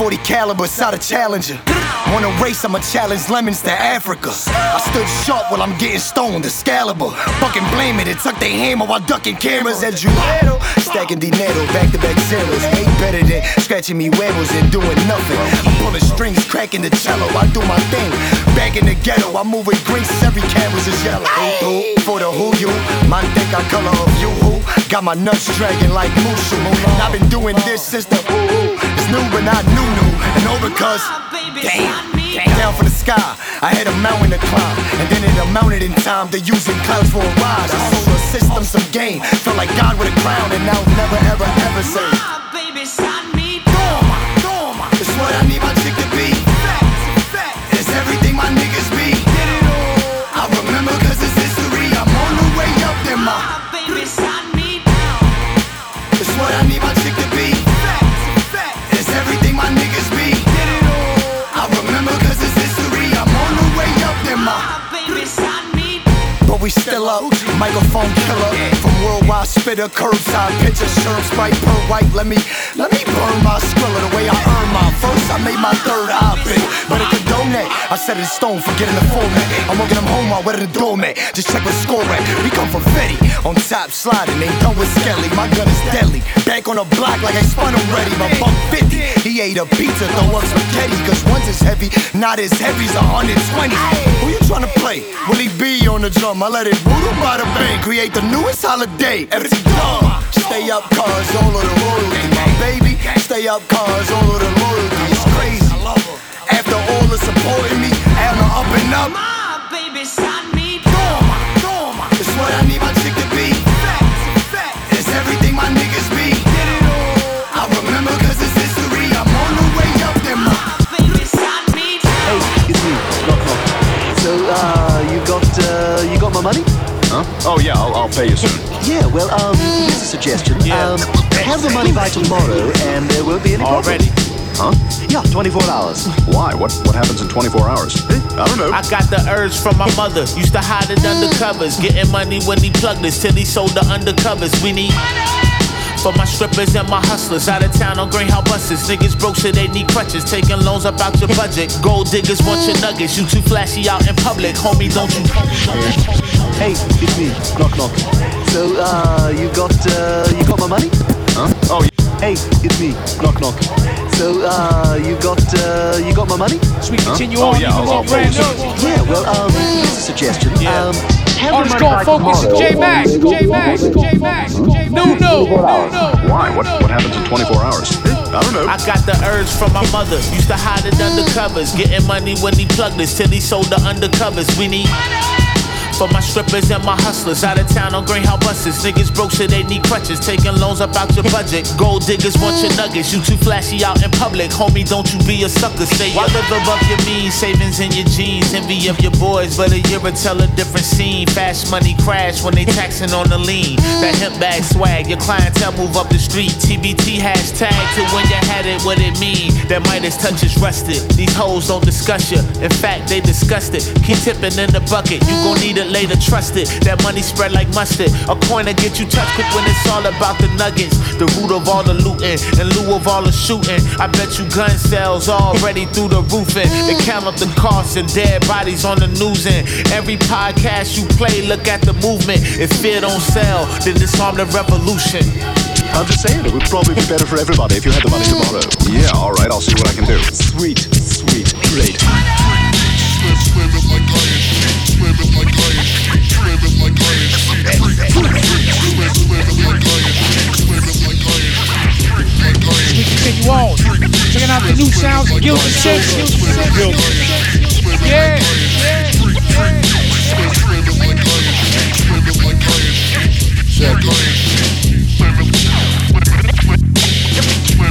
40 caliber, side a challenger. Wanna race, I'ma challenge lemons to Africa. I stood sharp while I'm getting stoned, Excalibur. Fucking blame it and tuck their hammer while ducking cameras at you. Stacking dinero, back to back zeros. Way better than scratching me huevos and doing nothing. I'm pulling strings, cracking the cello, I do my thing. Back in the ghetto, I'm moving greens, every canvas is yellow. Ooh, for the who you, man think I color of you who. Got my nuts dragging like Mushu. I've been doing this since the ooh, new but not new new. And over cause, damn, down for the sky. I had a mountain to climb, and then it amounted in time to using clouds for a ride. I sold a system some game, felt like God with a crown, and now never ever ever say. It's what I need my we still up, microphone killer. From worldwide spitter, curbside picture, shirt, sprite, per white. Let me, let me burn my skrilla the way I earn my first. I made my third op-ed, but it condone that. I set it in stone, forgetting the format. I'm walking them home while wearing the doormat. Just check what score at. We come from Fetty, on top sliding, ain't done with Skelly. My gun is deadly. Back on the block like I spun already. My buck 50. He ate a pizza, throw up spaghetti. Cause one's is heavy, not as heavy as 120. Who you tryna play? Will he be on the drum? I let it voodoo by the bank. Create the newest holiday. Every dumb. Stay up, cause all of the royalty. My baby, stay up, cause all of the loyalty. It's crazy. After all the supporting me, I'm up and up. My baby shot me. It's what I need pay you soon. Yeah, well, um, here's a suggestion. Um, have the money by tomorrow, and there won't be any problem. Already? Huh? Yeah, 24 hours. Why? What what happens in 24 hours? I don't know. I got the urge from my mother. Used to hide it under covers. Getting money when he plugged us till he sold the undercovers. We need. For my strippers and my hustlers out of town on Greyhound buses. Niggas broke so they need crutches. Taking loans up out your budget. Gold diggers want your nuggets. You too flashy out in public. Homie, don't you. Hey, it's me. Knock, knock. So, uh, you got, uh, you got my money? Huh? Oh, Hey, it's me. Knock, knock. So, uh, you got, uh, you got my money? Should we continue Oh, on? yeah, even I'll- more brand new. Yeah, well, um, here's a suggestion. Um, have Oh, the let's money go by focus. tomorrow. J Max, J Max, J Max, no, no, no, no. Why? What what happens in 24 hours? Hmm? I don't know. I got the urge from my mother. Used to hide it under covers. Getting money when he plugged us till he sold the undercovers. We need. For my strippers and my hustlers out of town on Greyhound buses. Niggas broke so they need crutches. Taking loans up out your budget. Gold diggers want your nuggets. You too flashy out in public. Homie, don't you be a sucker. Say I live above your means. Savings in your jeans. Envy of your boys. But a year will tell a different scene. Fast money crash when they taxing on the lean. That hemp bag swag. Your clientele move up the street. TBT hashtag to when you had it. What it mean? That Midas touch is rusted. These hoes don't discuss you. In fact, they disgust it. Keep tipping in the bucket. You gon' need it later. Trust it. That money spread like mustard. A coin to get you touched quick when it's all about the nuggets. The root of all the looting. In lieu of all the shooting. I bet you gun sales already through the roofing. They count up the costs and dead bodies on the news. And every podcast you play, look at the movement. If fear don't sell, then disarm the revolution. I'm just saying it would probably be better for everybody if you had the money tomorrow. Yeah, all right. I'll see what I can do. Sweet, sweet, great. We continue on. Checking out the new sounds, Guilt and Six. Yeah,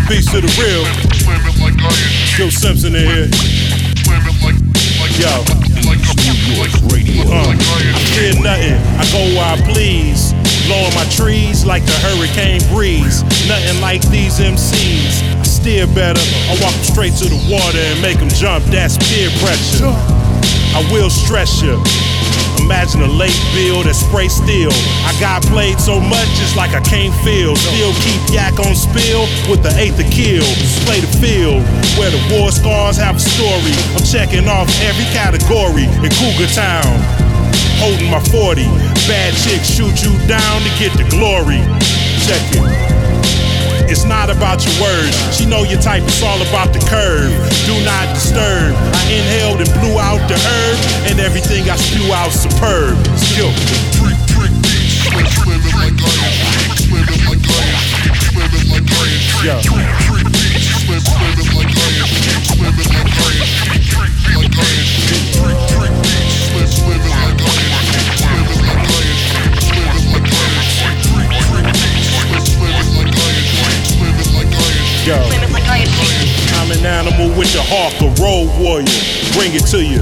Peace to the real. Joe Simpson in here. Yo. I nothing. I go where I please. Blowing my trees like the hurricane breeze. Nothing like these MCs. I steer better. I walk straight to the water and make them jump. That's peer pressure. I will stress you. Imagine a late bill that spray steel. I got played so much, it's like I can't feel. Still keep yak on spill with the eighth to kill. Display the field where the war scars have a story. I'm checking off every category in Cougar Town. Holding my 40. Bad chicks shoot you down to get the glory. Check it. It's not about your words. She know your type, it's all about the curve. Do not disturb. I inhaled and blew out the herb, and everything I spew out superb. Skill. Yo. An animal with your heart, a road warrior. Bring it to you.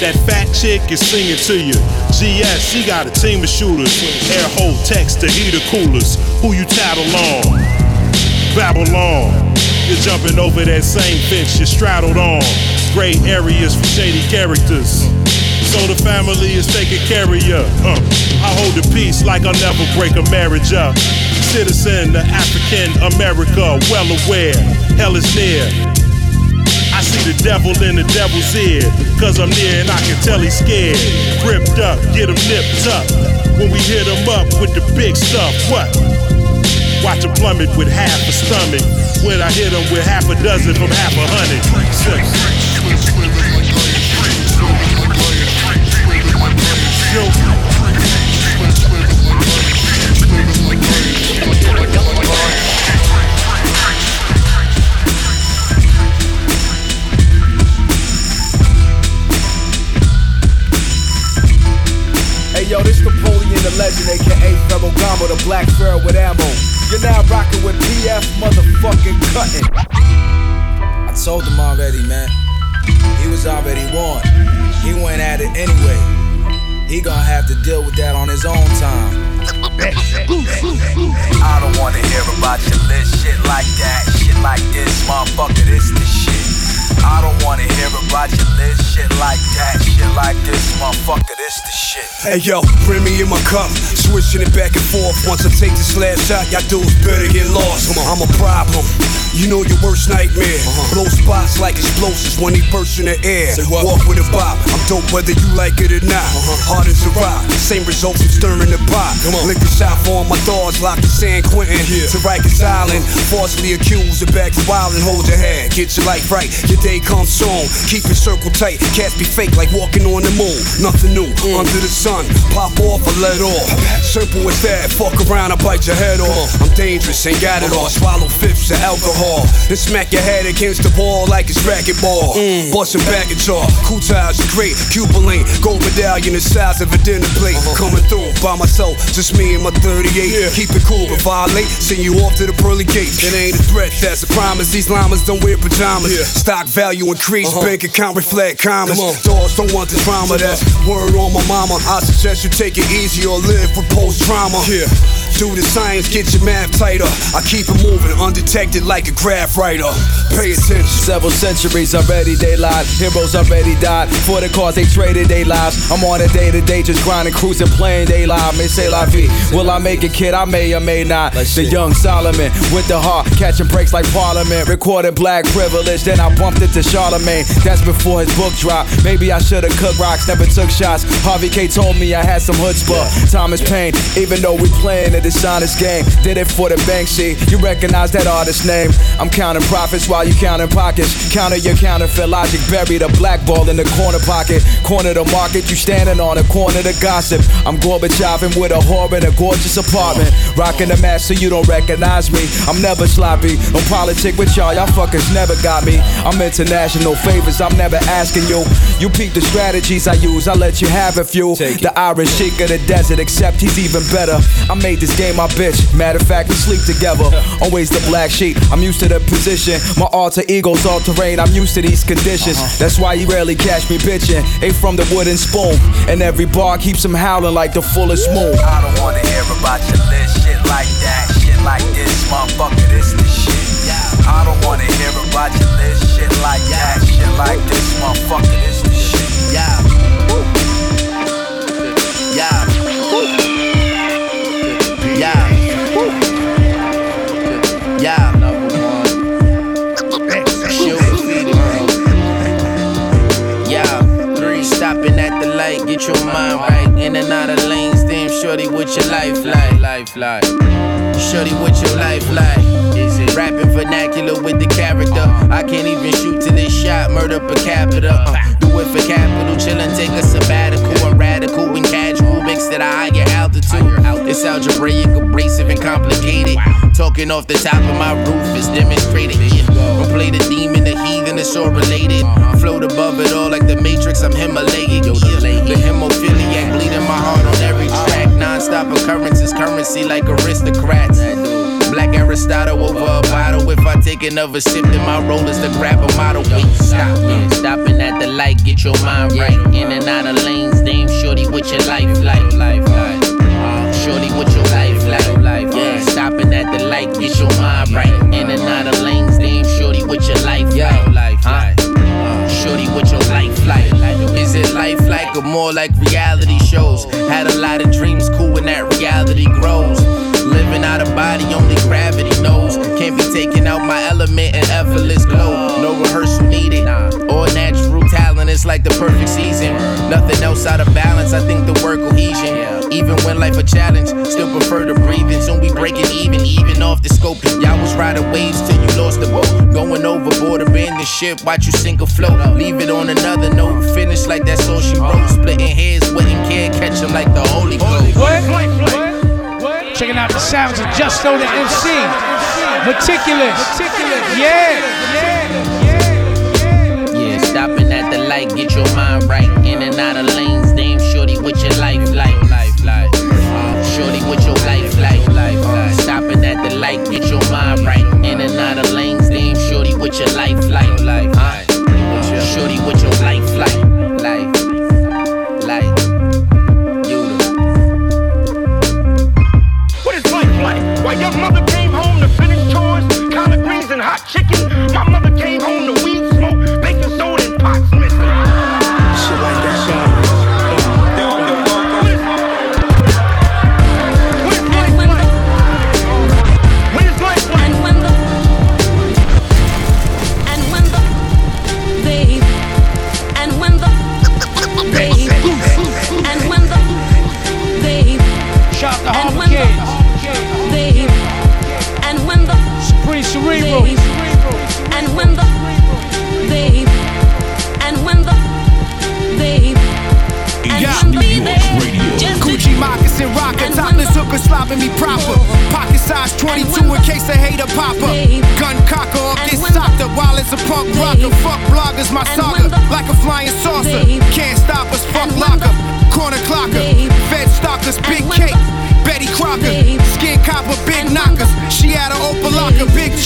That fat chick is singing to you. GS, she got a team of shooters. Air hole text to heater coolers. Who you tattle on? Babylon. You're jumping over that same fence you straddled on. Gray areas for shady characters. So the family is taking care of you. Uh, I hold the peace like I'll never break a marriage up. Citizen of African America, well aware, hell is near. See the devil in the devil's ear, cause I'm near and I can tell he's scared. Gripped up, get him nipped up. When we hit him up with the big stuff, what? Watch him plummet with half a stomach. When I hit him with half a dozen from half a hundred. Aka Pharaoh Gamba, the black pharaoh with ammo. You're now rocking with PF motherfucking Cuttin. I told him already, man. He was already warned. He went at it anyway. He gonna have to deal with that on his own time. I don't wanna hear about your list, shit like that, shit like this, motherfucker, this the shit. I don't wanna hear about your list, shit like that, shit like this, motherfucker, this the shit. Hey yo, bring me in my cup, switching it back and forth. Once I take this last shot, y'all dudes better get lost. I'm a problem. You know your worst nightmare. Blow spots like explosives when they burst in the air. Walk with a bop. I'm dope whether you like it or not. Hard as a rock. Same result from stirring the pot. Liquor shot for all my dogs locked in San Quentin. To Rikers Island. Falsely accused of back wild and hold your head. Get your life right. Your day comes soon. Keep your circle tight. Cats be fake like walking on the moon. Nothing new under the sun. Pop off or let off. Simple as that. Fuck around, I bite your head off. I'm dangerous, ain't got it all. Swallow fifths of alcohol. And smack your head against the wall like it's racquetball. Mm. Bustin' back at y'all. Kool Taj, great. Cuban link. Gold medallion the size of a dinner plate. Uh-huh. Coming through by myself, just me and my 38. Keep it cool, but violate. Send you off to the pearly gates. It ain't a threat, that's a promise. These llamas don't wear pajamas. Stock value increase, bank account reflect commas. Dogs don't want the drama. That's word on my mama. I suggest you take it easy or live with post trauma. Do the science, get your math tighter. I keep it moving, undetected like a graph writer. Pay attention. Several centuries already they lied. Heroes already died. For the cause they traded their lives. I'm on a day to day just grinding, cruising, playing they live. May say la vie. Will I make a kid? I may or may not. The young Solomon with the heart, catching breaks like Parliament. Recording black privilege. Then I bumped it to Charlamagne. That's before his book dropped. Maybe I should've cooked rocks, never took shots. Harvey K told me I had some chutzpah. Thomas Paine, even though we playing a dishonest game. Did it for the bank sheet. You recognize that artist name. I'm counting profits while you counting pockets. Counter your counterfeit logic, buried a black ball in the corner pocket. Corner the market, you standing on the corner to gossip. I'm Gorbacheving with a whore in a gorgeous apartment. Rocking the mask so you don't recognize me. I'm never sloppy. Don't politic with y'all, y'all fuckers never got me. I'm international favors, I'm never asking you. You peep the strategies I use, I let you have a few. The Irish chic of the desert, except he's even better. I made this game my bitch. Matter of fact, we sleep together. Always the black sheep. I'm used to the position. My alter ego's all terrain. I'm used to these conditions. Uh-huh. That's why you rarely catch me bitching. Ain't from the wooden spoon. And every bar keeps him howling like the fullest moon. I don't wanna hear about your list, shit like that, shit like this, motherfucker, this the shit. I don't wanna hear about your list, shit like that, shit like this, motherfucker, this the shit. Yeah. Get your mind right. In and out of lanes, damn shorty, what your life like? Life like. Shorty, what your life like? Is it rapping vernacular with the character? I can't even shoot to this shot, murder per capita. Uh, do it for capital, chillin', take a sabbatical. I'm radical and casual, mixed at a higher altitude. It's algebraic, abrasive, and complicated. Talking off the top of my roof is demonstrated. Yeah. Play the demon, the heathen, it's all related. Float above it all like the Matrix, I'm Himalaya. Yeah. The hemophiliac bleeding my heart on every track. Non-stop occurrences, currency like aristocrats. Black Aristotle over a bottle. If I take another sip, then my role is to grab a model. Wait, stop, yeah. Stopping at the light, get your mind right. In and out of lanes, damn shorty, what your life like? Life. Uh, shorty, what your life like? Life, yeah. At the light, get your mind right. In and out of lanes, damn shorty, what your life like? Life like. Uh, shorty, what your life like? Is it life like or more like reality shows? Had a lot of dreams, cool when that reality grows. Living out of body, only gravity like the perfect season. Nothing else out of balance, I think the word cohesion. Even when life a challenge, still prefer to breathe in. Soon we breaking even, even off the scope. Y'all was riding waves till you lost the boat. Going overboard, abandon ship, watch you sink or float. Leave it on another note. Finish like that's all she wrote. Splitting hairs, wouldn't care, catch 'em like the Holy Ghost. Checking out the sounds of Just Justo the MC. maticulous. Yeah. Yeah, stopping at the light, get your mind right. In and out of lanes, damn shorty, what your life like? Uh, shorty, what your life like? Life like. Stopping at the light, get your mind right. In and out of lanes, damn shorty, what your life like? Life like. Uh, shorty, what your life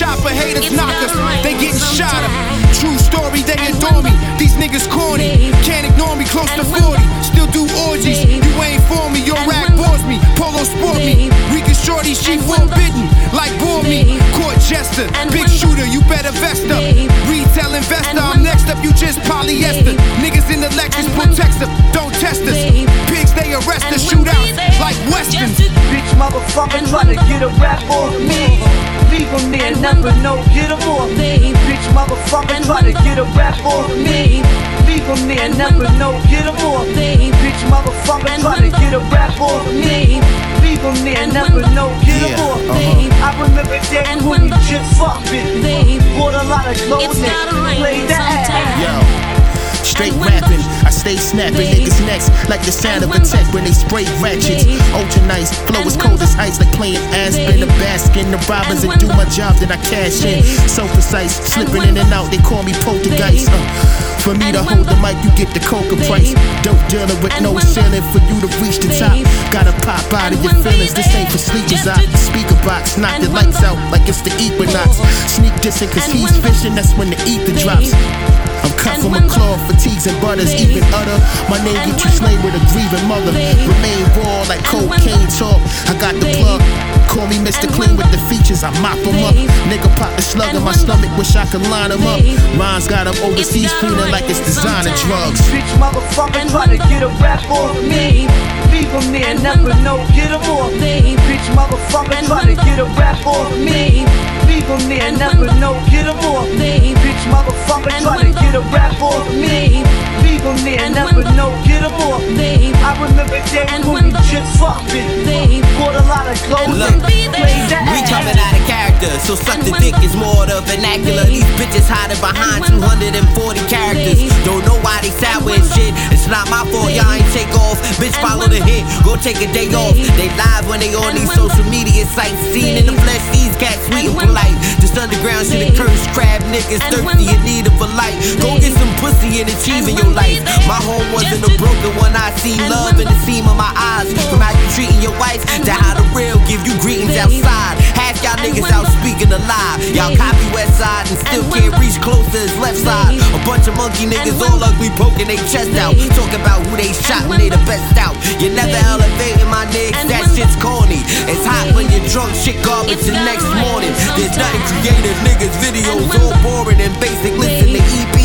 locker, big chopper, haters knockers. They getting shot up. True story, they adore me. These niggas corny, can't ignore me. Close to 40, still do orgies. You ain't for me, your rack bores me. Polo sport me. Weak shorty, she forbidden, like bore me. Court jester, big shooter, you better vest up. Retail investor, I'm next up, you just polyester. Niggas in the Lexus protect motherfucker try to get a rap off me. Leave him there, never know, get him off me. Bitch motherfucker try to get a rap off me. Leave him there, never know, get him off me. Bitch motherfucker try to get a rap off me. Leave him there, never know, get him Yeah, off uh-huh. me. I remember that when we just fucked it. Bought a lot of clothes, played the ass. Straight rapping, I stay snapping niggas' necks like the sound of a tech when they spray ratchets. Ultra nice, flow is cold as ice like playing Aspen. The baskin, the robbers and do my job, then I cash in. So precise, slipping in and out, they call me poltergeist. Uh, for me to hold the mic, you get the coca price. Dope dealer with no ceiling for you to reach the top. Gotta pop out of your feelings, this ain't for sleepers. I speaker box, knock the lights out like it's the equinox. Sneak dissing cause he's fishing, that's when the ether drops. I'm cut from a cloth, fatigues and butters, even utter. My name get you slain with a grieving mother. Remain raw like cocaine talk. I got the plug. Call me Mr. Clean with the features, I mop 'em up. Nigga pop the slug in my stomach, wish I could line 'em up. Rhymes got 'em overseas feeling like it's designer drugs. Bitch motherfucker try to get a rap off me. Leave him there, never know, get him off me. Bitch motherfucker try to get a rap off me. Leave him there, never know, get him off me. Bitch motherfucker try to get a rap off me. Leave him there, never know, get him off me. I remember that when we just fucked it. Bought a lot of clothes Look, and played the we ass. coming out of character, so suck the dick is more the vernacular. These bitches hiding behind 240 characters. Don't know why they sour and shit. It's not my fault, y'all ain't take off. Bitch, follow the hit, go take a day off. They live when they on these social media sites. Seen in the flesh, these cats sweet and polite. This underground shit, a curse crab niggas thirsty in need of a light. Go get some pussy and achieve in your life. My home wasn't a broken one. I see love in the seam of my eyes. From how you treating your wife to how the real give you greetings outside. Half y'all niggas out speaking a lie. Y'all copy West Side and still can't reach close to his left side. A bunch of monkey niggas all ugly poking they chest out. Talk about who they shot when they the best out. You never elevating my niggas, that shit's corny. It's hot when you're drunk, shit garbage the next morning. There's nothing creative, niggas videos all boring and basic. Listen to EPs,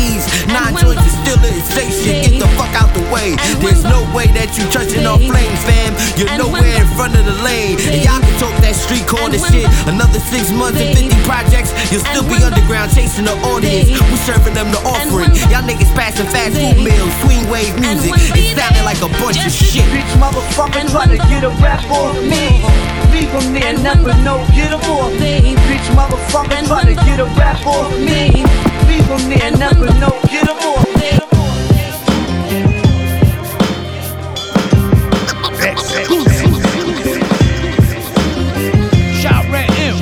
nine joints is still in say shit. Get the fuck out the way. There's no way that you touching off flames, fam. You're nowhere in front of the lane. And y'all can talk that street corner shit. Another six months and 50 projects. You'll still be underground chasing the audience. We serving them the offering. Y'all niggas passing fast food meals, swing wave music. It sounded like a bunch of shit. Bitch motherfucker try to get a rap off me. Leave him there, never know, get him off me. Bitch motherfucker try to get a rap off me. Leave him there, never know, get him off me. Shot Red Inf.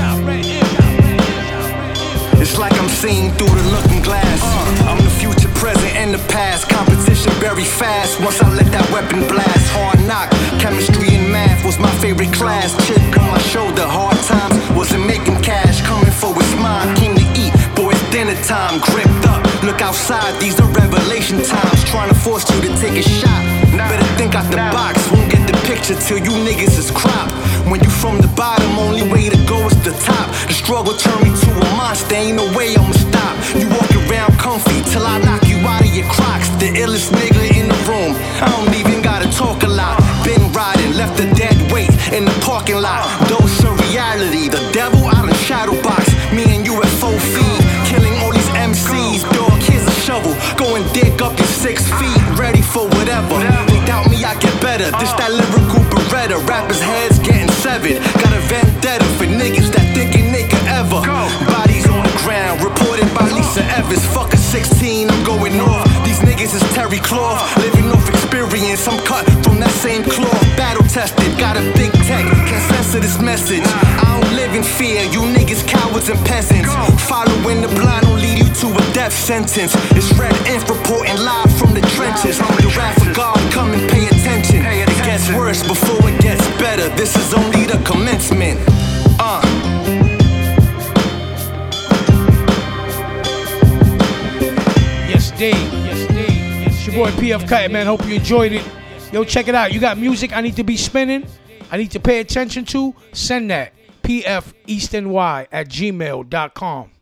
It's like I'm seeing through the looking glass. I'm the future, present, and the past. Competition very fast. Once I let that weapon blast, hard knock. Chemistry and math was my favorite class. Chip on my shoulder, hard time. Gripped up. Look outside, these are revelation times. Trying to force you to take a shot. Better think out the box. Won't get the picture till you niggas is cropped. When you from the bottom, only way to go is the top. The struggle turned me to a monster, ain't no way I'ma stop. You walk around comfy till I knock you out of your crocs. The illest nigga in the room, I don't even gotta talk a lot. Been riding, left a dead weight in the parking lot. Uh. Dose of reality, the devil out in shadow box. Go and dig up your six feet, ready for whatever. They doubt me, I get better. This that lyrical beretta, rappers' heads getting severed. Got a vendetta for niggas that thinking they could ever. Bodies on the ground, reported by Lisa Evans. Fuck a 16, I'm going off. Niggas is Terry Cloth, living off experience. I'm cut from that same cloth, battle tested. Got a big tech, can censor this message. I don't live in fear, you niggas cowards and peasants. Following the blind will lead you to a death sentence. It's Red Inf reporting live from the trenches. The wrath of God, come and pay attention. It gets worse before it gets better. This is only the commencement. Uh. Yes, Dave. Boy PF Cut, man. Hope you enjoyed it. Yo, check it out. You got music I need to be spinning, I need to pay attention to? Send that. PF EastNY at gmail.com.